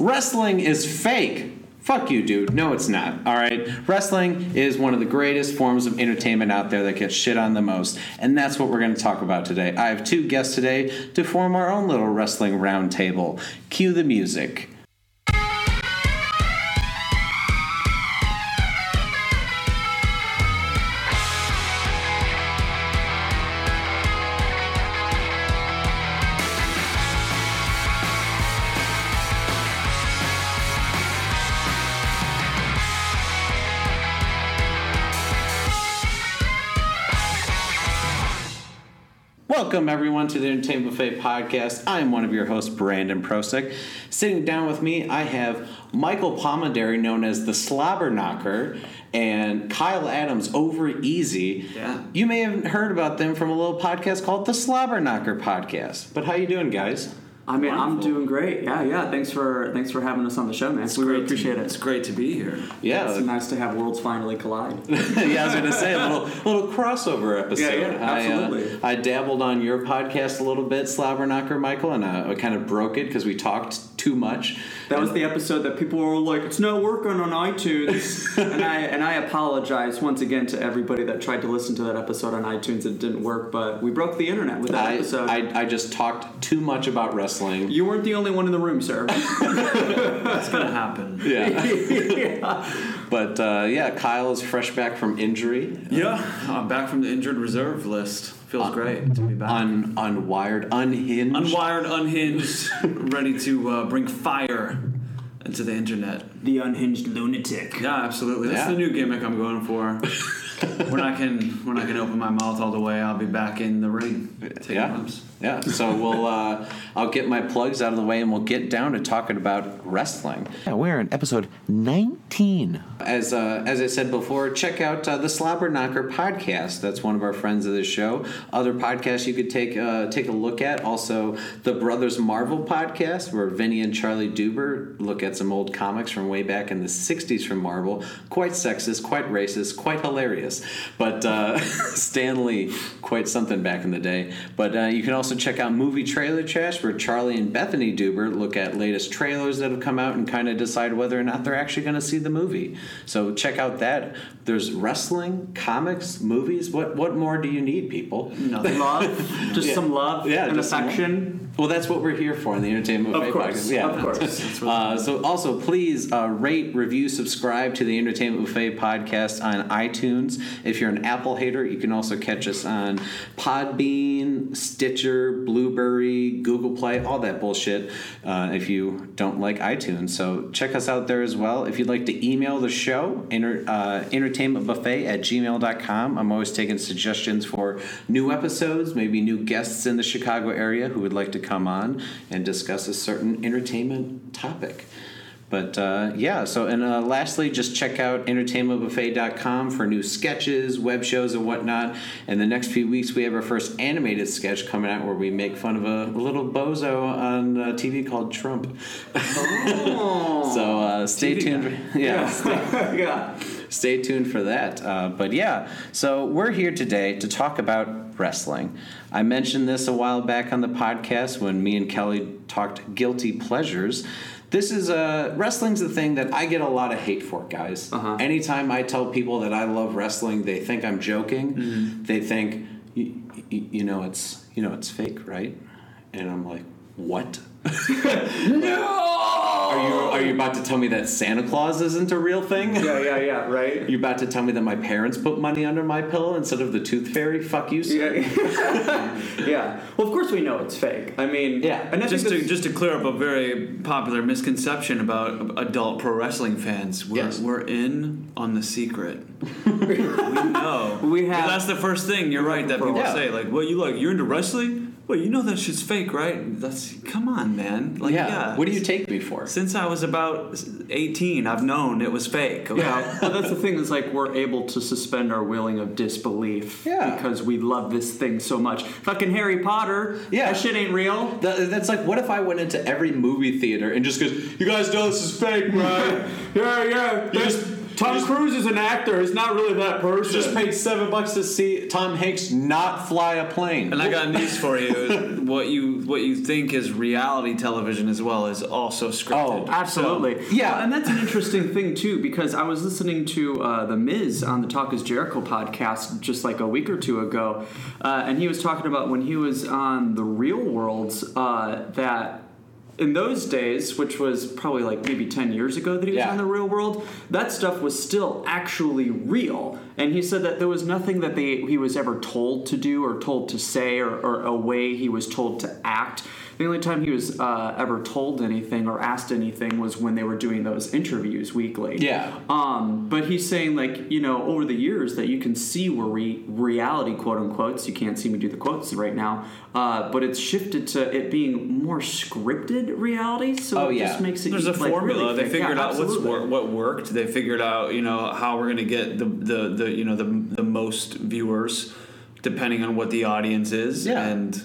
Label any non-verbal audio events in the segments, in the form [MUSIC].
Wrestling is fake. Fuck you, dude. No, it's not. All right. Wrestling is one of the greatest forms of entertainment out there that gets shit on the most. And that's what we're going to talk about today. I have two guests today to form our own little wrestling roundtable. Cue the music. Welcome, everyone, to the Entertainment Buffet podcast. I am one of your hosts, Brandon Prosick. Sitting down with me, I have Michael Palmendary, known as the Slobber Knocker, and Kyle Adams over easy. Yeah. You may have heard about them from a little podcast called the Slobber Knocker Podcast. But how you doing, guys? I mean, I'm doing great. Yeah, yeah. Thanks for thanks for having us on the show, man. we really appreciate to- appreciate It's great to be here. Yeah, It's nice to have worlds finally collide. [LAUGHS] yeah, I was going to say a little little crossover episode. Yeah, yeah, absolutely. I, uh, I dabbled on your podcast a little bit, Slobber Knocker, Michael, and uh, I kind of broke it because we talked too much. That was the episode that people were like, "It's not working on iTunes," [LAUGHS] and I and I apologize once again to everybody that tried to listen to that episode on iTunes. It didn't work, but we broke the internet with that I, episode. I, I just talked too much about wrestling. You weren't the only one in the room, sir. [LAUGHS] That's gonna happen. Yeah. [LAUGHS] But uh, yeah, Kyle is fresh back from injury. Yeah, I'm back from the injured reserve list. Feels great to be back. Un, unwired, unhinged. Unwired, unhinged, [LAUGHS] ready to uh, bring fire into the internet. the unhinged lunatic. Yeah, absolutely. That's Yeah. the new gimmick I'm going for. when I can, when I can open my mouth all the way, I'll be back in the ring. Taking Yeah. bumps. Yeah, so we'll uh, I'll get my plugs out of the way and we'll get down to talking about wrestling. Yeah, we're in episode 19. As uh, as I said before, check out uh, the Slobber Knocker podcast. That's one of our friends of the show. Other podcasts you could take uh, take a look at. Also, the Brothers Marvel podcast, where Vinny and Charlie Duber look at some old comics from way back in the 60s from Marvel. Quite sexist, quite racist, quite hilarious. But uh, [LAUGHS] Stan quite something back in the day. But uh, you can also check out Movie Trailer Trash, where Charlie and Bethany Duber look at latest trailers that have come out and kind of decide whether or not they're actually going to see the movie. So check out that. There's wrestling, comics, movies. What what more do you need, people? Nothing. Love, [LAUGHS] just Yeah. some love Yeah, and just some affection. Well, that's what we're here for in the Entertainment Of Buffet course, podcast. Yeah, of course. [LAUGHS] Uh, so also please uh, rate, review, subscribe to the Entertainment Buffet podcast on iTunes. If you're an Apple hater, you can also catch us on Podbean, Stitcher, Blubrry, Google Play, all that bullshit. Uh, if you don't like iTunes, so check us out there as well. If you'd like to email the show, enter, uh, entertainmentbuffet at gmail.com. I'm always taking suggestions for new episodes, maybe new guests in the Chicago area who would like to come on and discuss a certain entertainment topic. But uh, yeah, so and uh, lastly, just check out entertainmentbuffet.com for new sketches, web shows, and whatnot. And the next few weeks, we have our first animated sketch coming out where we make fun of a, little bozo on uh, TV called Trump. [LAUGHS] so uh, stay TV tuned. Yeah, stay, [LAUGHS] yeah. Stay tuned for that. Uh, but yeah, so we're here today to talk about wrestling. I mentioned this a while back on the podcast when me and Kelly talked guilty pleasures. This is uh, wrestling's the thing that I get a lot of hate for, guys. Uh-huh. Anytime I tell people that I love wrestling, they think I'm joking. They think, you, you know, it's you know, it's fake, right? And I'm like, what? [LAUGHS] Are you are you about to tell me that Santa Claus isn't a real thing? Yeah, yeah, yeah, right? [LAUGHS] You about to tell me that my parents put money under my pillow instead of the tooth fairy? Fuck you, sir. Yeah. [LAUGHS] yeah. Well, of course we know it's fake. I mean, Yeah. And I Just to just to clear up a very popular misconception about adult pro wrestling fans, we're, Yes. we're in on the secret. we know. We have- That's the first thing. You're right that people Yeah. say like, "Well, you like you're into wrestling? Well, you know that shit's fake, right?" That's come on, man. Like, yeah. yeah. What do you take me for? Since I was about 18, I've known it was fake. Okay? Yeah, [LAUGHS] but that's the thing is like we're able to suspend our willing of disbelief Yeah. because we love this thing so much. Fucking Harry Potter, Yeah. that shit ain't real. That- that's like, what if I went into every movie theater and just goes, "You guys know this is fake, right? [LAUGHS] Yeah, yeah. You just Tom Cruise is an actor. He's not really that person. Just paid seven bucks to see Tom Hanks not fly a plane. And I got news for you. what you what you think is reality television as well is also scripted. Oh, Absolutely. So- Yeah. Well, and that's an interesting thing too, because I was listening to uh, the Miz on the Talk Is Jericho podcast just like a week or two ago, uh, and he was talking about when he was on the Real Worlds uh, that. In those days, which was probably like maybe 10 years ago that he was Yeah. on the real world, that stuff was still actually real. And he said that there was nothing that they, he was ever told to do or told to say or, or a way he was told to act. The only time he was uh, ever told anything or asked anything was when they were doing those interviews weekly. Yeah. Um, but he's saying like you know over the years that you can see where re- reality quote unquote you can't see me do the quotes right now, uh, but it's shifted to it being more scripted reality. So Oh, it yeah. just makes it There's a like, formula. really they fake. figured Yeah, out what's absolutely. wor- what worked. They figured out you know how we're going to get the, the the you know the the most viewers, depending on what the audience is. Yeah. And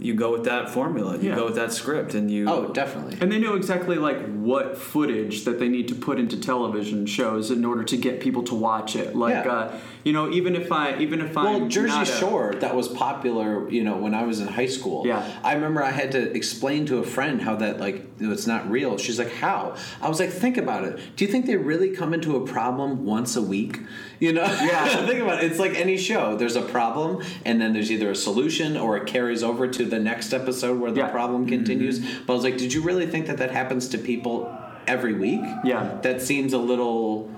you go with that formula. You Yeah. go with that script, and you. Oh, definitely. And they know exactly like what footage that they need to put into television shows in order to get people to watch it. Like, Yeah. uh, you know, even if I, even if I, Well, Jersey Shore, that was popular, you know, when I was in high school. Yeah. I remember I had to explain to a friend how that, like, it's not real. She's like, how? I was like, think about it. Do you think they really come into a problem once a week? You know? Yeah. [LAUGHS] think about it. It's like any show. There's a problem, and then there's either a solution or it carries over to the next episode where the Yeah. Mm-hmm. problem continues. But I was like, did you really think that that happens to people every week? Yeah. That seems a little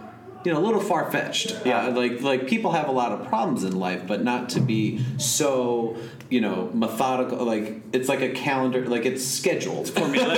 you know, a little far fetched. Yeah. Uh, like like people have a lot of problems in life, but not to be so you know methodical. Like it's like a calendar, like it's scheduled. For me. [LAUGHS]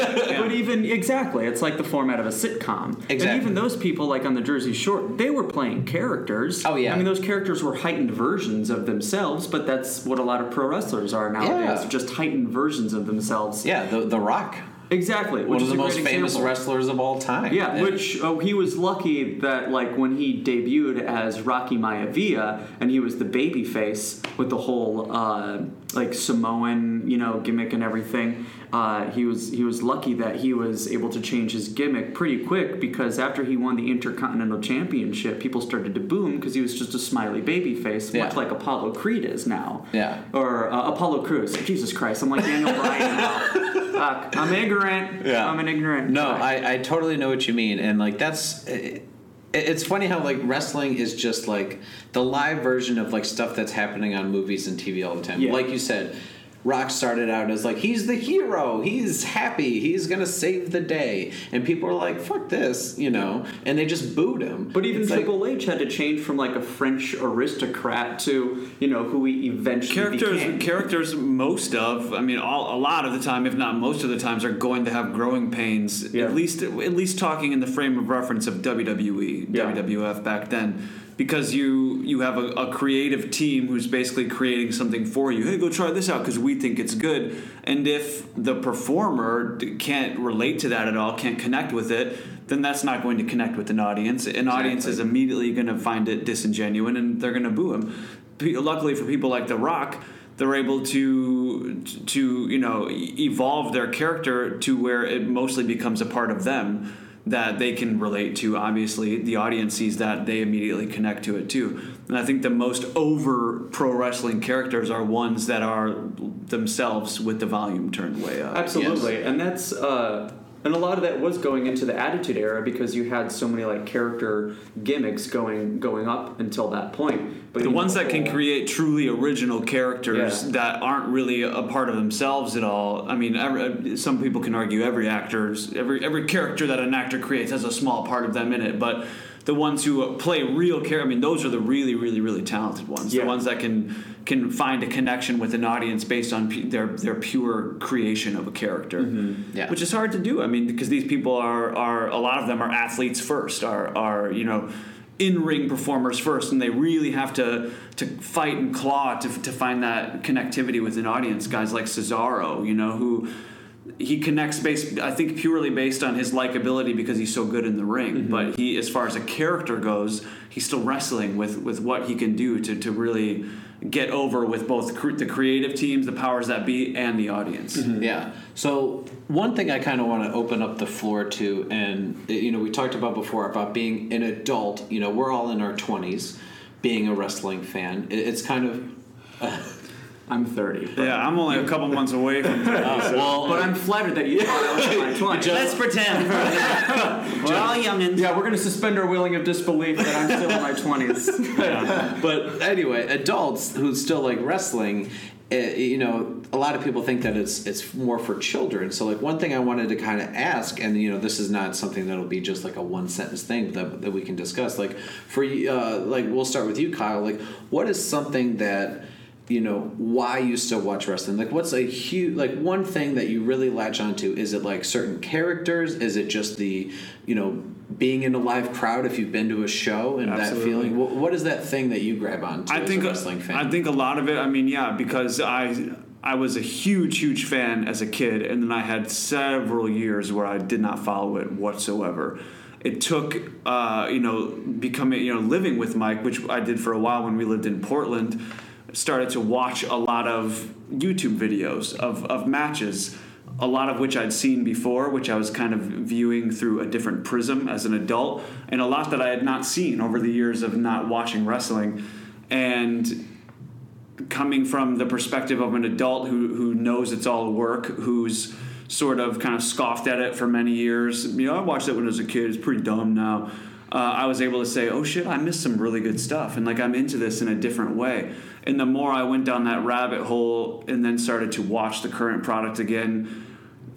But even exactly, it's like the format of a sitcom. Exactly. And even those people, like on the Jersey Shore, they were playing characters. Oh, yeah. I mean, those characters were heightened versions of themselves, but that's what a lot of pro wrestlers are nowadays. Yeah. Just heightened versions of themselves. yeah, the the Rock, Exactly. one of the most famous example. wrestlers of all time. Yeah, And- which oh, he was lucky that like when he debuted as Rocky Maivia and he was the baby face with the whole uh, like Samoan you know gimmick and everything. Uh, he was he was lucky that he was able to change his gimmick pretty quick because after he won the Intercontinental Championship, people started to boom because he was just a smiley baby face, Yeah. much like Apollo Creed is now. Yeah. Or uh, Apollo Crews. Jesus Christ, I'm like Daniel Bryan now. Fuck, [LAUGHS] I'm ignorant. Yeah. I'm an ignorant. No. I, I totally know what you mean, and like that's. It, it's funny how like wrestling is just like the live version of like stuff that's happening on movies and TV all the time. Yeah. Like you said, Rock started out as like he's the hero, he's happy, he's gonna save the day, and people are like, "Fuck this," you know, and they just booed him. But even It's like- Triple H had to change from like a French aristocrat to you know who he eventually characters became. characters most of i mean all, a lot of the time if not most of the times are going to have growing pains Yeah. at least at least talking in the frame of reference of wwe Yeah. wwf back then because you you have a, a creative team who's basically creating something for you. Hey go try this out because we think it's good. And if the performer can't relate to that at all can't connect with it then that's not going to connect with an audience. An audience is immediately going to find it disingenuous and they're going to boo him. Luckily for people like The Rock, they're able to to you know evolve their character to where it mostly becomes a part of them that they can relate to. Obviously, the audience sees that they immediately connect to it too. And I think the most over pro wrestling characters are ones that are themselves with the volume turned way up. Absolutely, and that's uh, and a lot of that was going into the Attitude Era because you had so many like character gimmicks going going up until that point. But the ones know, that can create truly original characters Yeah. that aren't really a part of themselves at all. I mean, every, uh, some people can argue every actor's every every character that an actor creates has a small part of them in it, but the ones who play real care, I mean, those are the really, really, really talented ones. Yeah. The ones that can can find a connection with an audience based on pu- their their pure creation of a character, mm-hmm. Yeah. which is hard to do. I mean, because these people are are a lot of them are athletes first, are are you know in ring performers first, and they really have to to fight and claw to to find that connectivity with an audience. Guys like Cesaro, you know, who he connects based I think purely based on his likability because he's so good in the ring. Mm-hmm. But he as far as a character goes, he's still wrestling with with what he can do to to really get over with both cre- the creative teams, the powers that be, and the audience. Yeah. So one thing I kind of want to open up the floor to, and you know, we talked about before about being an adult. You know, we're all in our twenties, being a wrestling fan. It's kind of [LAUGHS] I'm 30. but- Yeah, I'm only a couple months away from. [LAUGHS] well, But I'm flattered that you thought I was in my 20s. Let's pretend. [LAUGHS] We're all youngins. yeah, we're going to suspend our willing of disbelief that I'm still in my 20s. [LAUGHS] but anyway, adults who still like wrestling, uh, you know, a lot of people think that it's it's more for children. So like one thing I wanted to kind of ask, and you know, this is not something that'll be just like a one sentence thing that that we can discuss. Like for you, uh, like we'll start with you, Kyle. Like what is something that you know why you still watch wrestling like what's a huge like one thing that you really latch onto is it like certain characters is it just the you know being in a live crowd if you've been to a show and that feeling what, what is that thing that you grab onto I as think a wrestling fan I think a lot of it. I mean, yeah, because I I was a huge, huge fan as a kid, and then I had several years where I did not follow it whatsoever. It took, uh, you know, becoming, you know, living with Mike, which I did for a while when we lived in Portland. Started to watch a lot of YouTube videos of, of matches, a lot of which I'd seen before, which I was kind of viewing through a different prism as an adult, and a lot that I had not seen over the years of not watching wrestling. And coming from the perspective of an adult who, who knows it's all work, who's sort of kind of scoffed at it for many years. You know, I watched it when I was a kid. It's pretty dumb now. Uh, I was able to say, "Oh shit, I missed some really good stuff," and like I'm into this in a different way. And the more I went down that rabbit hole, and then started to watch the current product again,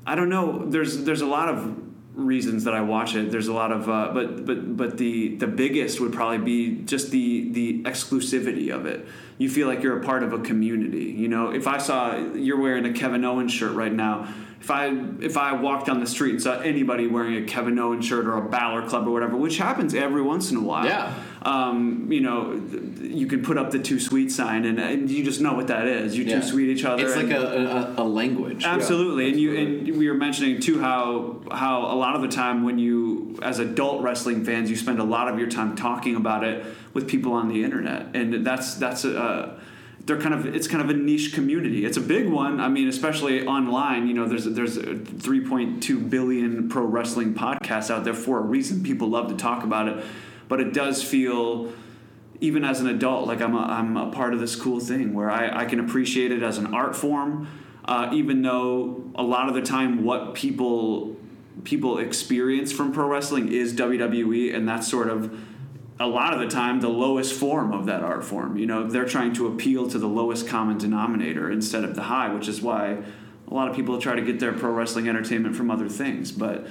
I don't know. There's there's a lot of reasons that I watch it. There's a lot of, uh, but but but the the biggest would probably be just the the exclusivity of it. You feel like you're a part of a community. You know, if I saw you're wearing a Kevin Owens shirt right now. If I if I walked down the street and saw anybody wearing a Kevin Owens shirt or a Balor Club or whatever, which happens every once in a while, Yeah. um, you know, you can put up the too sweet sign and, and you just know what that is. You Yeah. too sweet each other. it's like a, a, a language Absolutely, and you and we were mentioning too how how a lot of the time when you as adult wrestling fans you spend a lot of your time talking about it with people on the internet, and that's that's a. they're kind of it's kind of a niche community. It's a big one. I mean, especially online. You know, there's there's 3.2 billion pro wrestling podcasts out there for a reason. People love to talk about it, but it does feel even as an adult, like I'm a, I'm a part of this cool thing where I, I can appreciate it as an art form, uh, even though a lot of the time what people people experience from pro wrestling is WWE, and that's sort of a lot of the time the lowest form of that art form. You know, they're trying to appeal to the lowest common denominator instead of the high, which is why a lot of people try to get their pro wrestling entertainment from other things, but.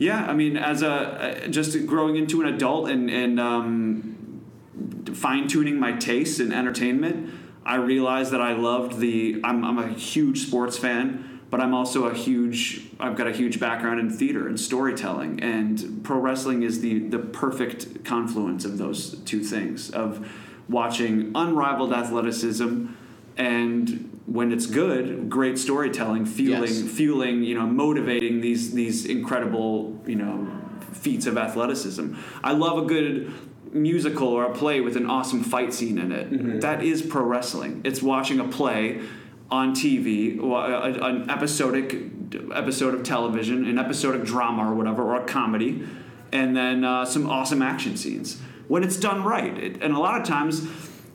Yeah, I mean, as a just growing into an adult and and um, fine tuning my tastes in entertainment, I realized that I loved the. I'm, I'm a huge sports fan, but I'm also a huge. I've got a huge background in theater and storytelling, and pro wrestling is the the perfect confluence of those two things of watching unrivaled athleticism and when it's good, great storytelling, fueling, Yes. fueling, you know, motivating these these incredible, you know, feats of athleticism. I love a good musical or a play with an awesome fight scene in it. Mm-hmm. That is pro wrestling. It's watching a play on TV, an episodic episode of television, an episodic drama or whatever, or a comedy, and then uh, some awesome action scenes. When it's done right, it, and a lot of times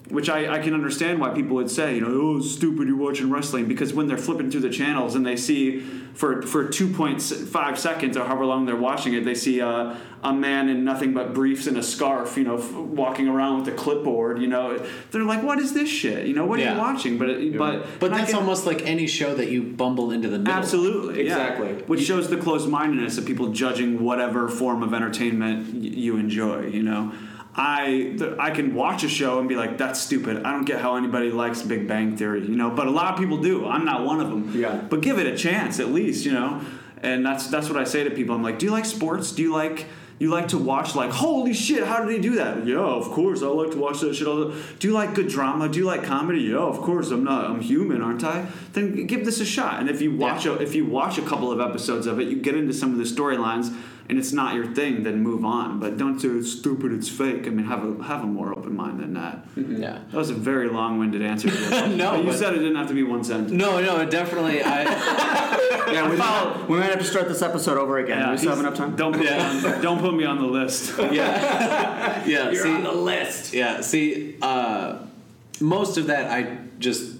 which I, I can understand why people would say, you know, oh, it's stupid, you're watching wrestling. Because when they're flipping through the channels and they see, for, for 2.5 seconds or however long they're watching it, they see a, a man in nothing but briefs and a scarf, you know, f- walking around with a clipboard, you know. They're like, what is this shit? You know, what are you watching? But, it, but, But that's can- almost like any show that you bumble into the middle. of. Absolutely, yeah. Exactly. Which shows the closed mindedness of people judging whatever form of entertainment y- you enjoy. You know, I th- I can watch a show and be like, "That's stupid." I don't get how anybody likes Big Bang Theory. You know, but a lot of people do. I'm not one of them. Yeah. But give it a chance at least. You know, and that's that's what I say to people. I'm like, "Do you like sports? Do you like?" You like to watch like holy shit, how did he do that? Yeah, of course, I like to watch that shit all the. Do you like good drama? Do you like comedy? Yeah, of course. I'm not. I'm human, aren't I? Then give this a shot. And if you watch a, if you watch a couple of episodes of it, you get into some of the storylines, and it's not your thing. Then move on. But don't say it's stupid. It's fake. I mean, have a have a more open mind than that. Yeah. That was a very long-winded answer. To [LAUGHS] that. No, But you but- said it didn't have to be one sentence. No, no, definitely. I [LAUGHS] Yeah, we, might, we might have to start this episode over again. Do we still have enough time? Don't put, me on, don't put me on the list. [LAUGHS] yeah, yeah. You're see, on the list. Yeah, see, uh, most of that I just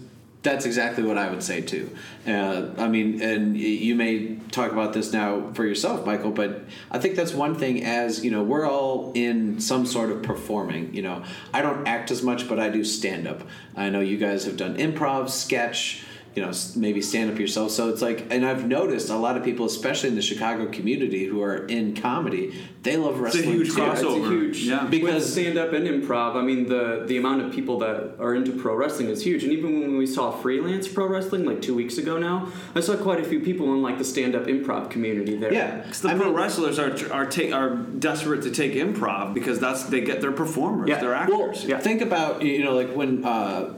that's exactly what I would say too. Uh, I mean, and you may talk about this now for yourself, Michael, but I think that's one thing. As you know, we're all in some sort of performing. You know, I don't act as much, but I do stand up. I know you guys have done improv, sketch. You know, maybe stand up yourself. So it's like, and I've noticed a lot of people, especially in the Chicago community, who are in comedy, they love wrestling It's a wrestling. huge too. Yeah, it's a crossover. huge Yeah. Because- stand up and improv. I mean, the the amount of people that are into pro wrestling is huge. And even when we saw freelance pro wrestling like two weeks ago now, I saw quite a few people in like the stand up improv community there. Yeah, Because the I pro mean- wrestlers are are take, are desperate to take improv because that's they get their performers, Yeah. they're Well, actors. yeah. think about you know like when uh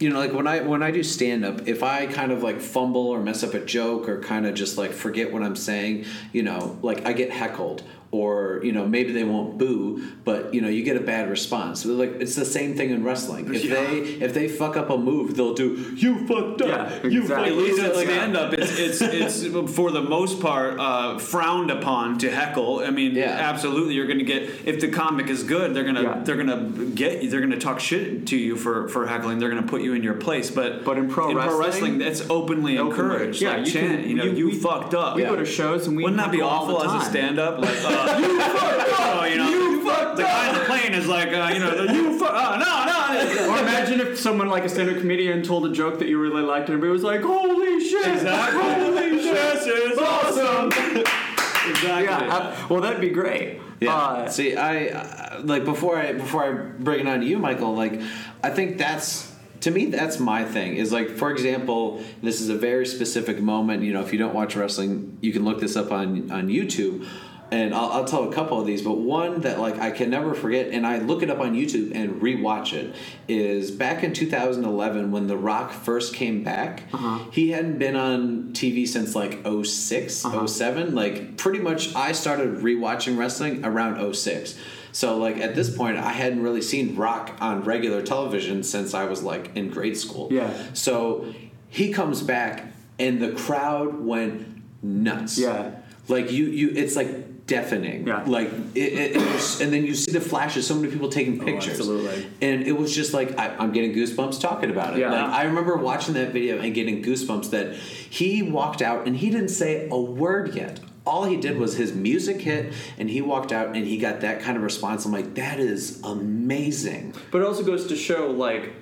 you know like when i when i do stand up if i kind of like fumble or mess up a joke or kind of just like forget what i'm saying you know like i get heckled or you know maybe they won't boo but you know you get a bad response So, like it's the same thing in wrestling if Yeah. they if they fuck up a move they'll do you fucked up Yeah, you exactly. fucked At least at like stand up, it's, [LAUGHS] it's it's for the most part uh, frowned upon to heckle. I mean, Yeah. absolutely, you're going to get if the comic is good, they're gonna Yeah. they're gonna get you. They're gonna talk shit to you for for heckling. They're gonna put you in your place. But But in pro pro wrestling, wrestling, that's openly openly. encouraged. Yeah, like you chant, can- you know, you- you, fucked up. We go to shows and we Wouldn't that be awful as a stand-up? Like, uh, [LAUGHS] you fucked up. You know, You fucked the guy in the plane is like, uh, you know, the, you fuck. Uh, no, no. Or imagine if someone like a stand-up comedian told a joke that you really liked and everybody was like, "Holy shit! Exactly. Holy shit! This is awesome. [LAUGHS] exactly. Yeah, uh, well, that'd be great. Yeah. Uh, See, I uh, like before I before I bring it on to you, Michael. Like, I think that's to me that's my thing. Is like, for example, this is a very specific moment. You know, if you don't watch wrestling, you can look this up on on YouTube. And I'll, I'll tell a couple of these, but one that like I can never forget, and I look it up on YouTube and rewatch it, is back in 2011 when The Rock first came back. Uh-huh. He hadn't been on TV since like 6 uh-huh. 07. Like pretty much, I started rewatching wrestling around 06. So like at this point, I hadn't really seen Rock on regular television since I was like in grade school. Yeah. So he comes back, and the crowd went nuts. Yeah. Like you, you, it's like deafening. Yeah. Like it, it, it was, and then you see the flashes. So many people taking oh, pictures. absolutely. And it was just like I, I'm getting goosebumps talking about it. Yeah. Like I remember watching that video and getting goosebumps that he walked out and he didn't say a word yet. All he did was his music hit and he walked out and he got that kind of response. I'm like, that is amazing. But it also goes to show like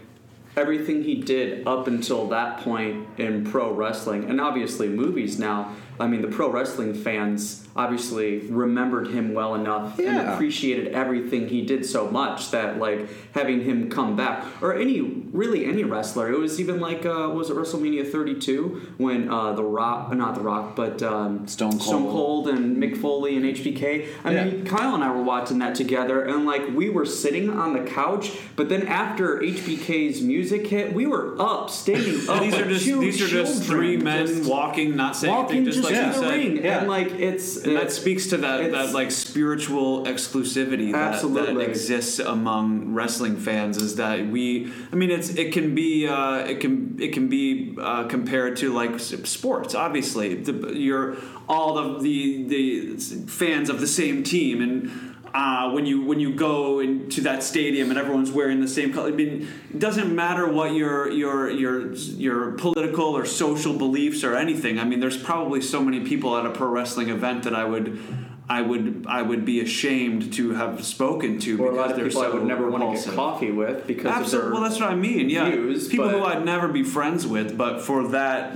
everything he did up until that point in pro wrestling and obviously movies now. I mean, the pro wrestling fans obviously remembered him well enough and appreciated everything he did so much that like having him come back or any really any wrestler. It was even like uh, was it WrestleMania 32 when uh, the Rock, not the Rock, but um, Stone Stone Cold. Cold and Mick Foley and HBK. I Yeah. mean, Kyle and I were watching that together, and like we were sitting on the couch, but then after HBK's music hit, we were up, standing [LAUGHS] up. these are just these are just three men just walking, not saying walking anything, just just like in you the said. ring, Yeah. and like it's And that it's- speaks to that, that like spiritual exclusivity that, that exists among wrestling fans is that we I mean it's it can be uh, it can it can be uh, compared to like sports obviously the, you're all of the the fans of the same team and uh, when you when you go into that stadium and everyone's wearing the same color, I mean, it doesn't matter what your your your your political or social beliefs or anything. I mean, there's probably so many people at a pro wrestling event that I would. I would I would be ashamed to have spoken to or a because lot of they're people so I would never want to get coffee with because of Absolutely. Well, that's what I mean. Yeah, views, people who I'd never be friends with, but for that,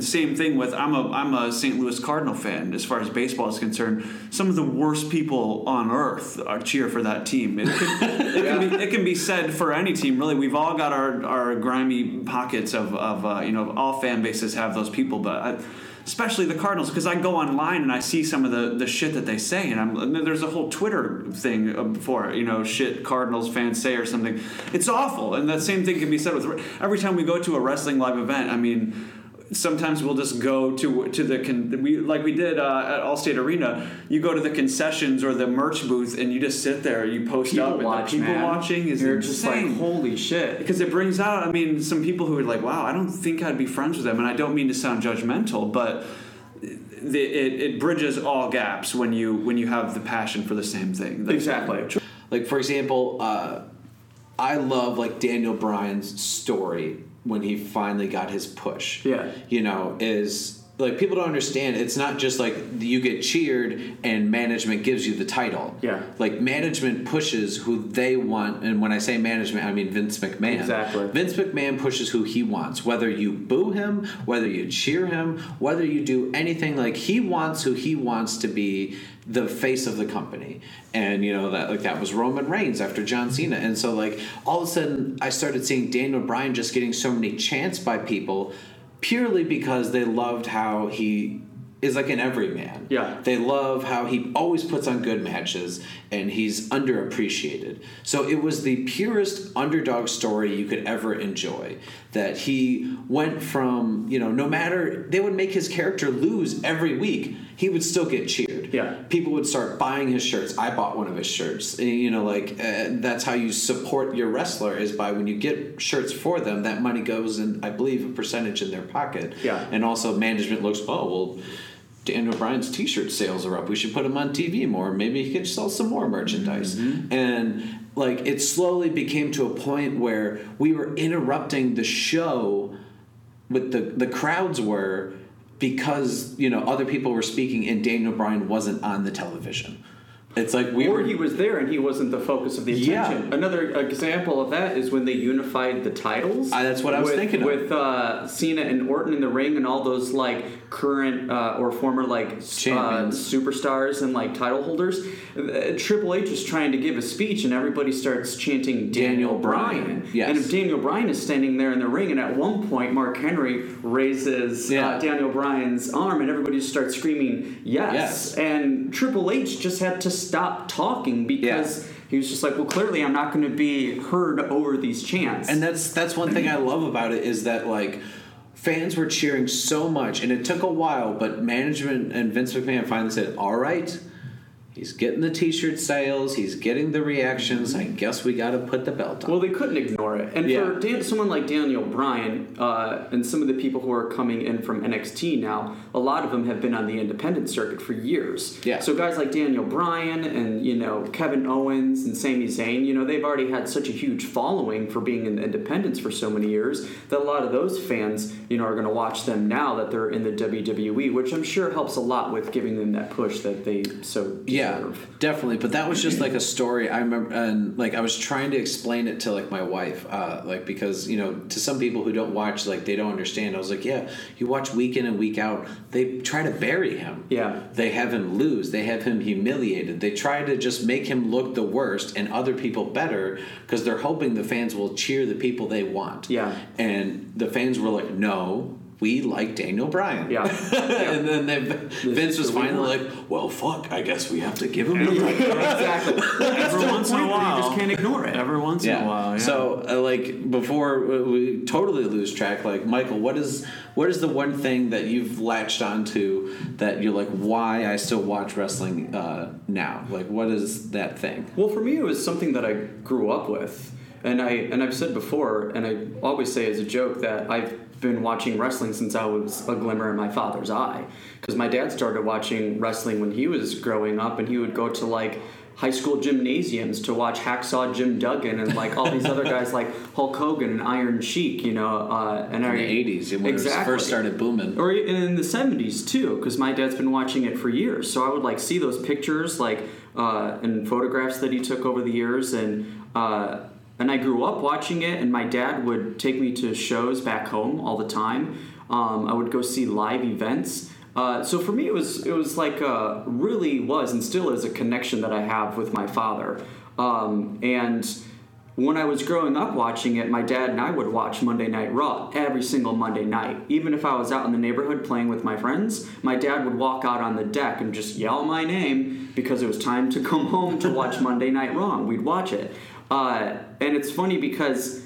same thing with I'm a I'm a St. Louis Cardinal fan as far as baseball is concerned. Some of the worst people on earth are cheer for that team. It can, [LAUGHS] it, can be, it can be said for any team. Really, we've all got our, our grimy pockets of of uh, you know all fan bases have those people, but. I, especially the Cardinals, because I go online and I see some of the, the shit that they say, and I'm and there's a whole Twitter thing for you know shit Cardinals fans say or something. It's awful, and that same thing can be said with every time we go to a wrestling live event. I mean sometimes we'll just go to to the con- we like we did uh, at Allstate Arena. You go to the concessions or the merch booth, and you just sit there. You post People up, and watch, the people man. watching is You're insane. just like, holy shit. because it brings out, I mean, some people who are like, "Wow, I don't think I'd be friends with them," and I don't mean to sound judgmental, but the, it, it bridges all gaps when you when you have the passion for the same thing. Like, Exactly. Like for example, uh, I love like Daniel Bryan's story when he finally got his push. Yeah. you know, is like people don't understand. It's not just like you get cheered and management gives you the title. Yeah. like management pushes who they want, and when I say management, I mean Vince McMahon. Exactly. Vince McMahon pushes who he wants, whether you boo him, whether you cheer him, whether you do anything. Like he wants who he wants to be the face of the company, and you know that like that was Roman Reigns after John Cena, and so like all of a sudden I started seeing Daniel Bryan just getting so many chants by people purely because they loved how he is like an everyman. Yeah. They love how he always puts on good matches and he's underappreciated. So it was the purest underdog story you could ever enjoy. That he went from, you know, no matter, they would make his character lose every week, he would still get cheered. Yeah. People would start buying his shirts. I bought one of his shirts. You know, like uh, that's how you support your wrestler is by when you get shirts for them, that money goes in, I believe, a percentage in their pocket. Yeah. And also management looks, oh, well, Daniel Bryan's t-shirt sales are up. We should put him on TV more. Maybe he could sell some more merchandise. Mm-hmm. And like it slowly became to a point where we were interrupting the show with the the crowds were because you know other people were speaking and Daniel Bryan wasn't on the television. It's like we or were he was there and he wasn't the focus of the attention. Yeah. Another example of that is when they unified the titles. That's what I was with, thinking of. With uh, Cena and Orton in the ring and all those like current uh, or former like uh, superstars and like title holders. Uh, Triple H is trying to give a speech and everybody starts chanting Daniel, Daniel Bryan. Yes. And if Daniel Bryan is standing there in the ring and at one point Mark Henry raises Yeah. uh, Daniel Bryan's arm and everybody just starts screaming yes. Yes. And Triple H just had to stop talking because he was just like, well, clearly I'm not going to be heard over these chants. And that's that's one thing I [CLEARS THROAT] love about it is that like fans were cheering so much, and it took a while, but management and Vince McMahon finally said, "All right." He's getting the T-shirt sales. He's getting the reactions. I guess we got to put the belt on. well, they couldn't ignore it. And Yeah. for Dan, someone like Daniel Bryan uh, and some of the people who are coming in from NXT now, a lot of them have been on the independent circuit for years. Yeah. So guys like Daniel Bryan and you know Kevin Owens and Sami Zayn, you know they've already had such a huge following for being in independence for so many years that a lot of those fans, you know, are going to watch them now that they're in the WWE, which I'm sure helps a lot with giving them that push that they so Yeah, definitely. But that was just like a [CLEARS THROAT] story. I remember, and like I was trying to explain it to like my wife, uh, like because you know, to some people who don't watch, like they don't understand. I was like, yeah, you watch week in and week out. They try to bury him. Yeah. They have him lose. They have him humiliated. They try to just make him look the worst and other people better because they're hoping the fans will cheer the people they want. Yeah. And the fans were like, no. We like Daniel Bryan. Yeah. [LAUGHS] and then they, Vince was who we finally like, well, fuck, I guess we have to give him [LAUGHS] the exactly. Every once in a while. You just can't ignore it. Every once in a while, yeah. So, uh, like, before we- we totally lose track, like, Michael, what is what is the one thing that you've latched onto that you're like, why I still watch wrestling uh, now? Like, what is that thing? Well, for me, it was something that I grew up with, and I and I've said before, and I always say as a joke that I've been watching wrestling since I was a glimmer in my father's eye, because my dad started watching wrestling when he was growing up, and he would go to like high school gymnasiums to watch Hacksaw Jim Duggan and like all these other guys like Hulk Hogan and Iron Sheik, you know, uh, and In I, the 80s, when exactly. it first started booming. or in the 70s too because my dad's been watching it for years so i would like see those pictures like uh, and photographs that he took over the years and uh, and i grew up watching it and my dad would take me to shows back home all the time um, i would go see live events uh, so for me it was it was like uh, really was and still is a connection that i have with my father um, and when I was growing up watching it, my dad and I would watch Monday Night Raw every single Monday night. Even if I was out in the neighborhood playing with my friends, my dad would walk out on the deck and just yell my name because it was time to [LAUGHS] come home to watch Monday Night Raw. We'd watch it. Uh, and it's funny because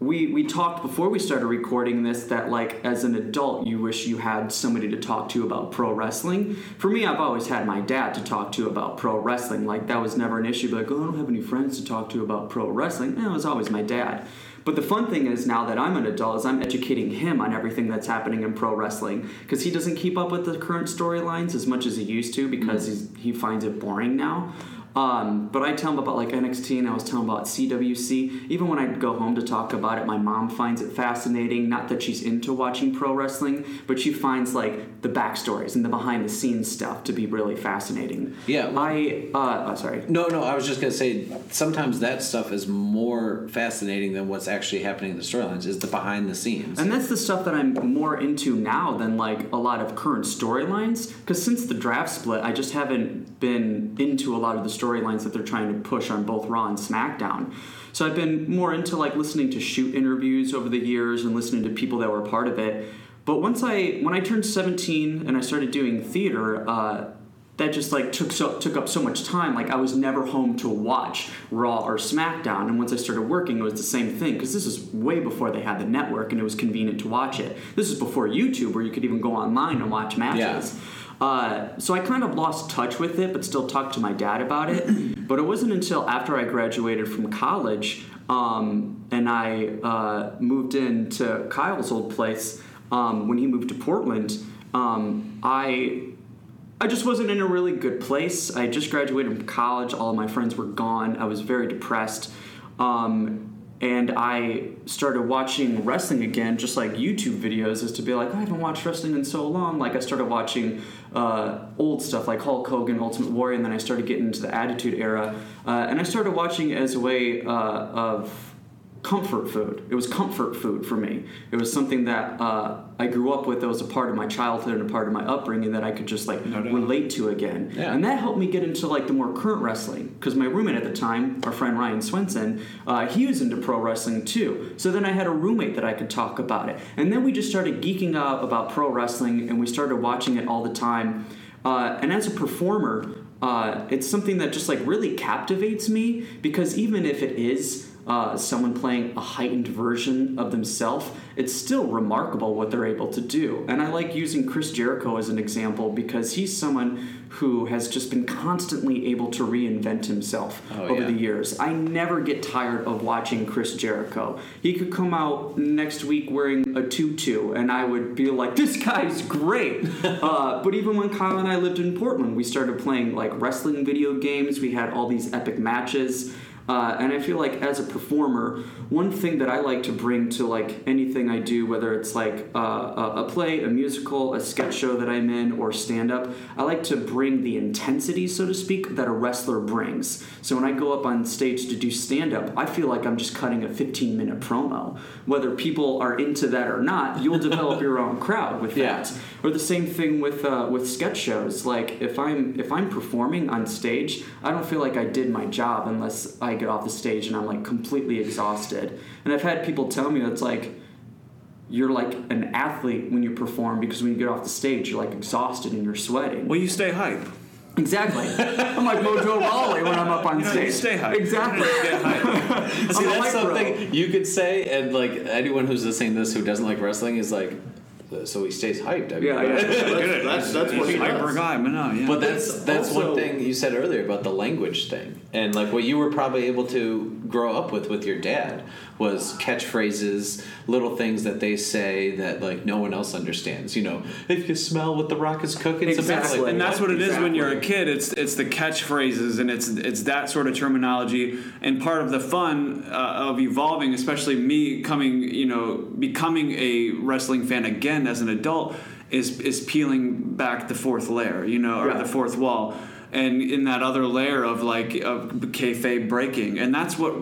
we we talked before we started recording this that like as an adult you wish you had somebody to talk to about pro wrestling. For me i've always had my dad to talk to about pro wrestling. Like that was never an issue. Like oh i don't have any friends to talk to about pro wrestling. No, it was always my dad. But the fun thing is now that i'm an adult is i'm educating him on everything that's happening in pro wrestling because he doesn't keep up with the current storylines as much as he used to because he's, he finds it boring now um, but I tell him about like NXT and I was telling about CWC. Even when I go home to talk about it, my mom finds it fascinating. Not that she's into watching pro wrestling, but she finds like the backstories and the behind the scenes stuff to be really fascinating. Yeah. I, uh, oh, sorry. No, no, I was just gonna say sometimes that stuff is more fascinating than what's actually happening in the storylines. Is the behind the scenes. And that's the stuff that I'm more into now than like a lot of current storylines. Because since the draft split, I just haven't been into a lot of the storylines that they're trying to push on both Raw and SmackDown. So I've been more into like listening to shoot interviews over the years and listening to people that were part of it. But once I when I turned 17 and I started doing theater, uh, that just like took so took up so much time. Like I was never home to watch Raw or SmackDown. And once I started working, it was the same thing because this is way before they had the network and it was convenient to watch it. This is before YouTube, where you could even go online and watch matches. Uh, so I kind of lost touch with it, but still talked to my dad about it. [CLEARS THROAT] but it wasn't until after I graduated from college um, and I uh, moved into Kyle's old place um, when he moved to Portland. Um, I I just wasn't in a really good place. I just graduated from college. All of my friends were gone. I was very depressed. Um, and I started watching wrestling again, just like YouTube videos, is to be like, I haven't watched wrestling in so long. Like, I started watching uh, old stuff like Hulk Hogan, Ultimate Warrior, and then I started getting into the Attitude Era. Uh, and I started watching as a way uh, of comfort food. It was comfort food for me. It was something that uh, I grew up with. That was a part of my childhood and a part of my upbringing that I could just like No relate to again. Yeah. And that helped me get into like the more current wrestling because my roommate at the time, our friend Ryan Swenson, uh, he was into pro wrestling too. So then I had a roommate that I could talk about it. And then we just started geeking out about pro wrestling and we started watching it all the time. Uh, and as a performer, uh, it's something that just like really captivates me because even if it is uh, someone playing a heightened version of themselves, it's still remarkable what they're able to do. And I like using Chris Jericho as an example because he's someone who has just been constantly able to reinvent himself Oh, over yeah. the years. I never get tired of watching Chris Jericho. He could come out next week wearing a tutu, and I would be like, "This guy's great." [LAUGHS] uh, but even when Kyle and I lived in Portland, we started playing like wrestling video games. We had all these epic matches. Uh, and I feel like as a performer, one thing that I like to bring to like anything I do, whether it's like uh, a, a play, a musical, a sketch show that I'm in, or stand up, I like to bring the intensity, so to speak, that a wrestler brings. So when I go up on stage to do stand up, I feel like I'm just cutting a 15 minute promo. Whether people are into that or not, you'll develop [LAUGHS] your own crowd with Yeah. that. Or the same thing with uh, with sketch shows. Like if I'm if I'm performing on stage, I don't feel like I did my job unless I get off the stage and I'm like completely exhausted. And I've had people tell me that's like you're like an athlete when you perform because when you get off the stage, you're like exhausted and you're sweating. Well, you stay hype. Exactly. I'm like Mojo [LAUGHS] Rawley when I'm up on You know, stage. you stay hype. Exactly. Stay hype. See, I'm that's hype bro. something you could say, and like anyone who's listening to this who doesn't like wrestling is like, so he stays hyped. I mean, Yeah, yeah. Good. That's that's what He's he hyper does. guy, but no, yeah. But that's that's also- one thing you said earlier about the language thing, and like what you were probably able to grow up with with your dad was catchphrases, little things that they say that like no one else understands. You know, if you smell what the rock is cooking, it's Exactly. like, and that's what it is when you're a kid. It's it's the catchphrases and it's it's that sort of terminology. And part of the fun uh, of evolving, especially me coming, you know, becoming a wrestling fan again as an adult, is is peeling back the fourth layer, you know, or Yeah. the fourth wall. And in that other layer of like of kayfabe breaking, and that's what,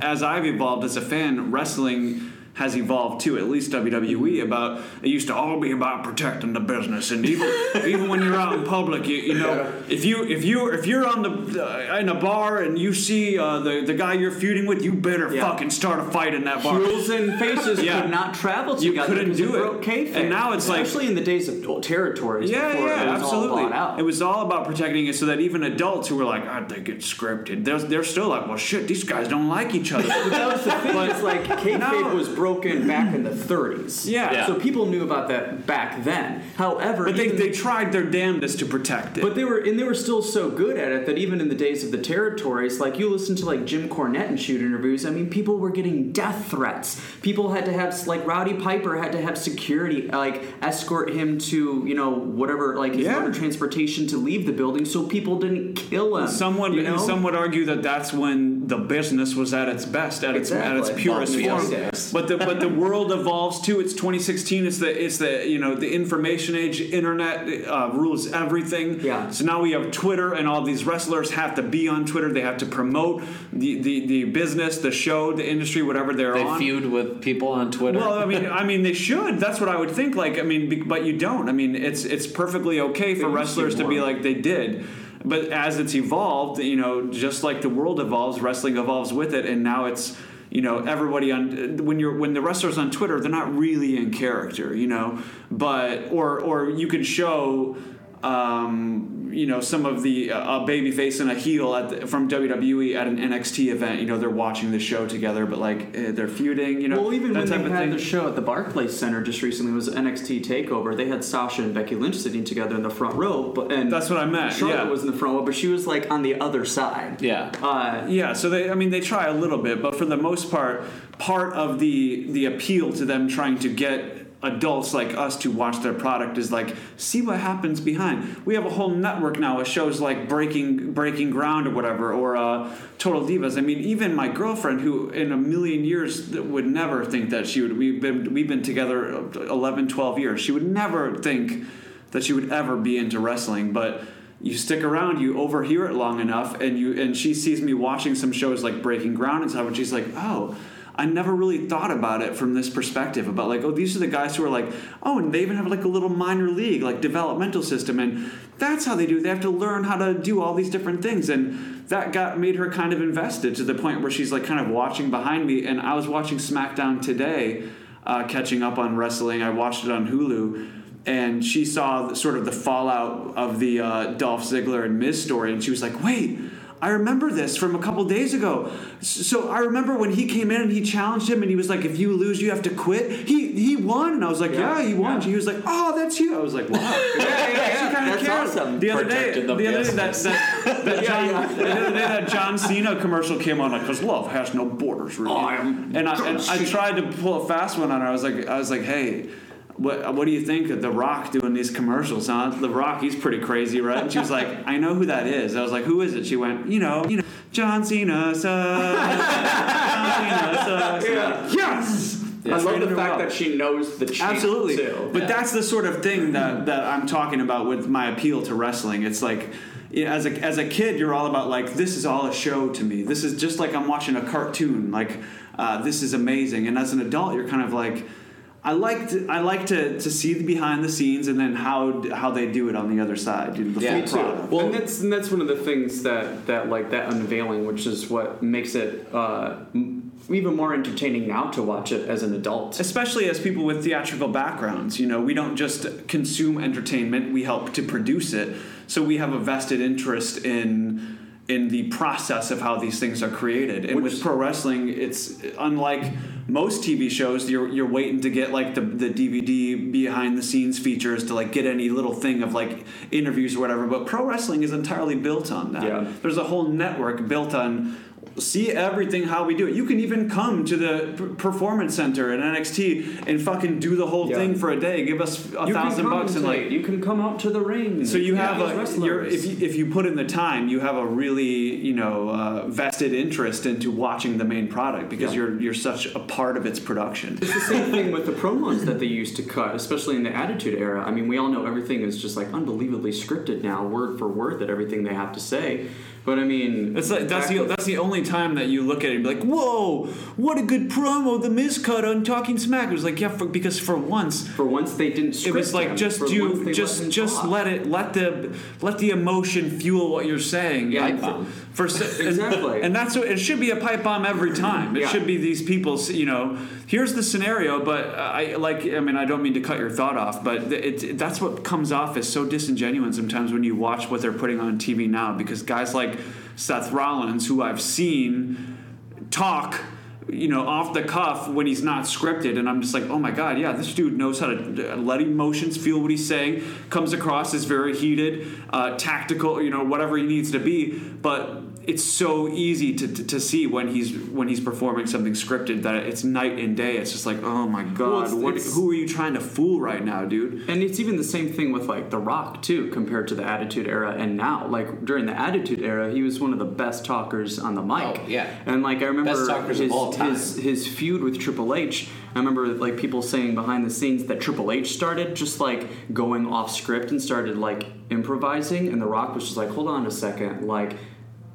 as I've evolved as a fan, wrestling has evolved too. At least WWE about it used to all be about protecting the business, and even [LAUGHS] even when you're out in public, you, you know if you if you if you're on the uh, in a bar and you see uh, the the guy you're feuding with, you better Yeah. fucking start a fight in that bar. Heels and faces [LAUGHS] Yeah. could not travel You couldn't do it. broke kayfabe. And now it's like- especially in the days of old territories. Yeah, before yeah, it was absolutely. All out. It was all about protecting it so that even adults who were like, I think it's scripted, they're, they're still like, well, shit, these guys don't like each other. But that was the thing. But, it's like kayfabe No. was broken back in the 30s. Yeah. Yeah. So people knew about that back then. However, but they, even- they tried their damnedest to protect it. But they were and they were still so good at it that even in the days of the territories, like you listen to like Jim Cornette and shoot interviews, I mean people were getting death threats. People had to have like Rowdy Piper had to have security like escort him to, you know, whatever like his Yeah. motor transportation to leave the building so people didn't kill him. Someone, you know? some would argue that that's when the business was at its best, at its at its Exactly. purest Well, form. yes. But the but the world evolves too. It's 2016. It's the it's the you know the information age. Internet uh, rules everything. Yeah. So now we have Twitter, and all these wrestlers have to be on Twitter. They have to promote the the, the business, the show, the industry, whatever they're They on. feud with people on Twitter. Well, I mean, I mean, they should. That's what I would think. Like, I mean, but you don't. I mean, it's it's perfectly okay for wrestlers to be like they did. But as it's evolved, you know, just like the world evolves, wrestling evolves with it, and now it's you know everybody on when you're when the wrestlers on Twitter, they're not really in character, you know, but or or you can show. Um, you know some of the uh, a baby face and a heel at the, from WWE at an NXT event. You know they're watching the show together, but like eh, they're feuding. You know, well, even that when type they of had thing. the show at the Barclays Center just recently was NXT Takeover. They had Sasha and Becky Lynch sitting together in the front row, but and That's what I meant, Charlotte yeah. was in the front row, but she was like on the other side. yeah. Uh, Yeah, so they I mean they try a little bit, but for the most part, part of the the appeal to them trying to get adults like us to watch their product is like see what happens behind. We have a whole network now of shows like Breaking Breaking Ground or whatever or uh, Total Divas. I mean, even my girlfriend who in a million years would never think that she would we've been we've been together 11 12 years. She would never think that she would ever be into wrestling, but you stick around, you overhear it long enough, and you and she sees me watching some shows like Breaking Ground and stuff, and she's like, "Oh, I never really thought about it from this perspective about like, oh, these are the guys who are like, oh, and they even have like a little minor league, like developmental system, and that's how they do. They have to learn how to do all these different things, and that got made her kind of invested to the point where she's like kind of watching behind me. And I was watching SmackDown today, uh, catching up on wrestling. I watched it on Hulu and she saw sort of the fallout of the uh, Dolph Ziggler and Miz story, and she was like, "Wait, I remember this from a couple days ago. So I remember when he came in and he challenged him, and he was like, "If you lose, you have to quit." He he won, and I was like, "Yeah, Yeah, he won." yeah. He was like, "Oh, that's you." I was like, "Wow." [LAUGHS] yeah, yeah, yeah. [LAUGHS] Kind of That's cares. awesome. The other day, Protected the the other day, that, that, [LAUGHS] that John, the other day that John Cena commercial came on, like, "Cause love has no borders." Really. I am and I and I tried to pull a fast one on her. I was like, I was like, "Hey." What, what do you think of The Rock doing these commercials, huh? The Rock, he's pretty crazy, right? And she was like, I know who that is. I was like, who is it? She went, you know, you know, John Cena, sucks. [LAUGHS] John Cena, sucks. Yes! I love the fact that she knows the chant Absolutely. too. But that's the sort of thing that, that I'm talking about with my appeal to wrestling. It's like, as a, as a kid, you're all about like, this is all a show to me. This is just like I'm watching a cartoon. Like, uh, this is amazing. And as an adult, you're kind of like, I like to, I like to, to see the behind the scenes and then how how they do it on the other side. You know, the Yeah. full Me product. Well, and that's and that's one of the things that that like that unveiling, which is what makes it uh, even more entertaining now to watch it as an adult. especially as people with theatrical backgrounds you know we don't just consume entertainment we help to produce it so we have a vested interest in in the process of how these things are created. And with pro wrestling it's unlike most TV shows you're you're waiting to get like the the DVD behind the scenes features to like get any little thing of like interviews or whatever. But pro wrestling is entirely built on that. Yeah. there's a whole network built on see everything how we do it. You can even come to the p- performance center at NXT and fucking do the whole Yeah. thing for a day. Give us a You thousand bucks and like. you can come out to the ring. So you have Yeah, a you're, if you, if you put in the time, you have a really you know uh, vested interest into watching the main product because Yeah. you're you're such a part of its production. It's the same thing with the promos that they used to cut, especially in the Attitude Era. I mean, we all know everything is just like unbelievably scripted now, word for word, that everything they have to say. But I mean, It's like that's the that's the only time that you look at it and be like, "Whoa, what a good promo the Miz cut on Talking Smack." It was like, yeah, for, because for once For once, they didn't. it was like just do just just let it let the let the emotion fuel what you're saying. Yeah, Like. For s- [LAUGHS] and- Exactly. and that's what it should be a pipe bomb every time. It Yeah. should be these people. You know, here's the scenario, but I like. I mean, I don't mean to cut your thought off, but it, it, that's what comes off as so disingenuous sometimes when you watch what they're putting on TV now. Because guys like Seth Rollins, who I've seen talk you know off the cuff when he's not scripted. And i'm just like oh my god yeah this dude knows how to uh, let emotions feel what he's saying comes across as very heated uh, tactical you know whatever he needs to be. But it's so easy to, to, to see when he's when he's performing something scripted that it's night and day it's just like oh my god it's- what, it's- who are you trying to fool right now dude And it's even the same thing with like The Rock too, compared to the Attitude Era and now. Like during the Attitude Era, he was one of the best talkers on the mic. Oh, yeah. And like I remember Best talkers of his, all time. his his feud with Triple H. I remember like people saying behind the scenes that Triple H started just like going off script and started like improvising, and The Rock was just like, hold on a second, like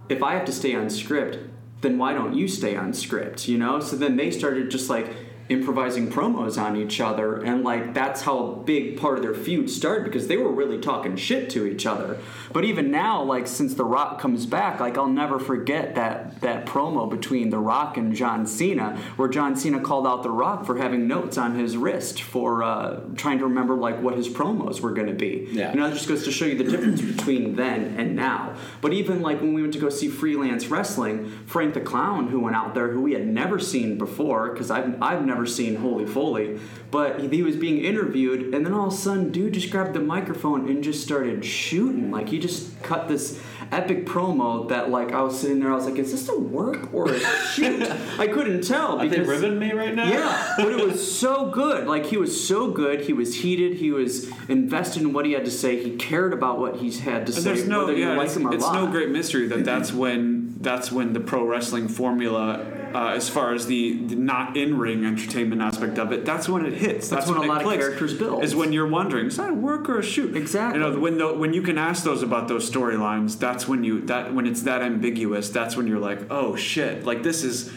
if I have to stay on script, then why don't you stay on script? You know? So then they started just like improvising promos on each other, and like that's how a big part of their feud started because they were really talking shit to each other. But even now, like since The Rock comes back, like I'll never forget that that promo between The Rock and John Cena, where John Cena called out The Rock for having notes on his wrist for uh, trying to remember like what his promos were going to be. Yeah. You know, that just goes to show you the difference between then and now. But even like when we went to go see freelance wrestling, Frank the Clown, who went out there, who we had never seen before, because I've, I've never seen Holy Foley, but he, he was being interviewed, and then all of a sudden, dude just grabbed the microphone and just started shooting. Like he just cut this epic promo that like I was sitting there, I was like, is this a work or a shoot? [LAUGHS] I couldn't tell. Are they because- ribbing me right now? yeah, but it was so good. Like he was so good. He was heated. He was invested in what he had to say. He cared about what he had to And say, there's no, yeah, it's, it's no great mystery that that's [CLEARS THROAT] when that's when the pro wrestling formula, uh, as far as the, the not in ring entertainment aspect of it, that's when it hits. That's when a it lot of clicks, characters build. Is when you're wondering, is that a work or a shoot? Exactly. You know, when the, when you can ask those about those storylines, that's when you that when it's that ambiguous. That's when you're like, oh shit, like this is.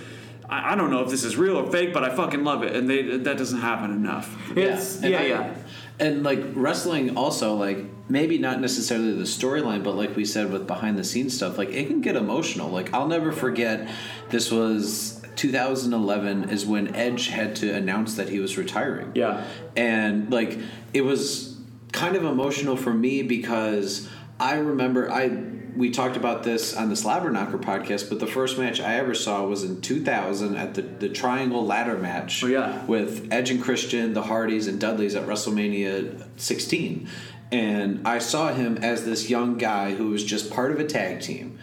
I I don't know if this is real or fake, but I fucking love it, and they, that doesn't happen enough. It's, And yeah, I- yeah. And like wrestling, also like maybe not necessarily the storyline, but like we said with behind the scenes stuff, like it can get emotional. Like I'll never forget, this was 2011 is when Edge had to announce that he was retiring. Yeah. and like it was kind of emotional for me because I remember I we talked about this on the Slobber Knocker podcast, but the first match I ever saw was in 2000 at the, the Triangle Ladder match Oh, yeah. with Edge and Christian, the Hardys, and Dudleys at WrestleMania 16. And I saw him as this young guy who was just part of a tag team.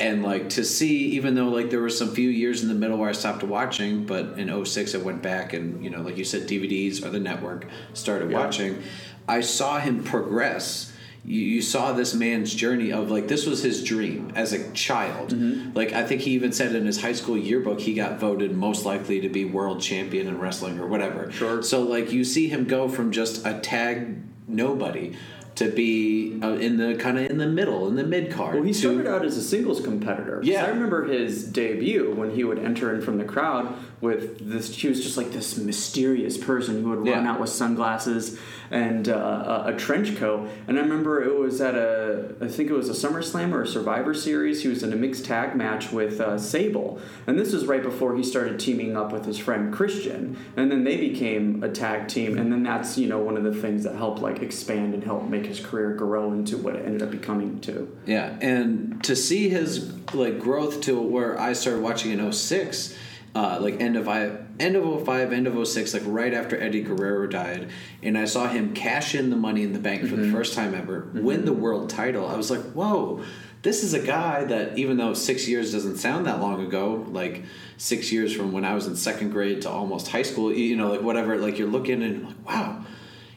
And like to see, even though like there were some few years in the middle where I stopped watching, but in 06 I went back and, you know, like you said, DVDs or the network started Yeah. watching. I saw him progress. You, you saw this man's journey of like this was his dream as a child. Mm-hmm. Like I think he even said in his high school yearbook he got voted most likely to be world champion in wrestling or whatever. Sure. So like you see him go from just a tag nobody to be uh, in the kind of in the middle in the mid card. Well, he to- started out as a singles competitor. Yeah. I remember his debut when he would enter in from the crowd with this. He was just like this mysterious person who would run Yeah. out with sunglasses and uh, a, a trench coat. And I remember it was at a, I think it was a SummerSlam or a Survivor Series. He was in a mixed tag match with uh, Sable, and this was right before he started teaming up with his friend Christian. And then they became a tag team, and then that's you know one of the things that helped like expand and help make his career grow into what it ended up becoming too. Yeah, and to see his like growth to where I started watching in 06, uh, like end of I end of 05, end of 06, like right after Eddie Guerrero died, and I saw him cash in the money in the bank for the first time ever, win the world title. I was like, whoa. This is a guy that, even though six years doesn't sound that long ago, like six years from when I was in second grade to almost high school, you know, like whatever, like you're looking and like, wow,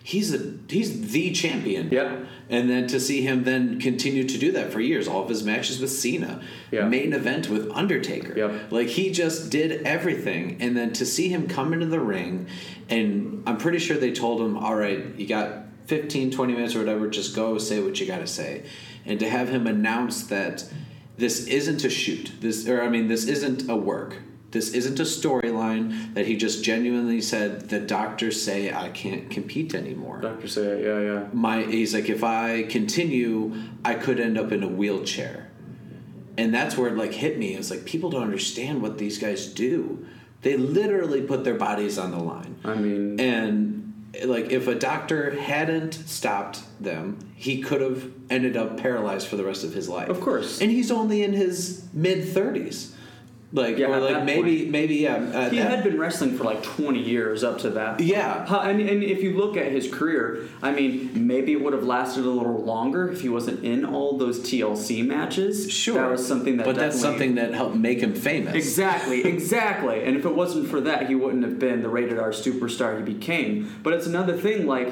he's a he's the champion. Yep. And then to see him then continue to do that for years, all of his matches with Cena, Yeah. main event with Undertaker. Yep. Like he just did everything. And then to see him come into the ring, and I'm pretty sure they told him, all right, you got 15, 20 minutes or whatever, just go say what you got to say. And to have him announce that this isn't a shoot. This, or I mean, this isn't a work. This isn't a storyline that he just genuinely said. The doctors say I can't compete anymore. Doctor say, yeah, yeah. My, he's like, if I continue, I could end up in a wheelchair, and that's where it like hit me. It's like people don't understand what these guys do. They literally put their bodies on the line. I mean, And like if a doctor hadn't stopped them, he could have ended up paralyzed for the rest of his life. Of course. And he's only in his mid thirties. Like Yeah, or like maybe point. maybe yeah. uh, he had been wrestling for like 20 years up to that. Yeah. And, and if you look at his career, I mean, maybe it would have lasted a little longer if he wasn't in all those TLC matches. sure That was something that But that's something that helped make him famous. Exactly, [LAUGHS] exactly. And if it wasn't for that, he wouldn't have been the rated R superstar he became. But it's another thing, like,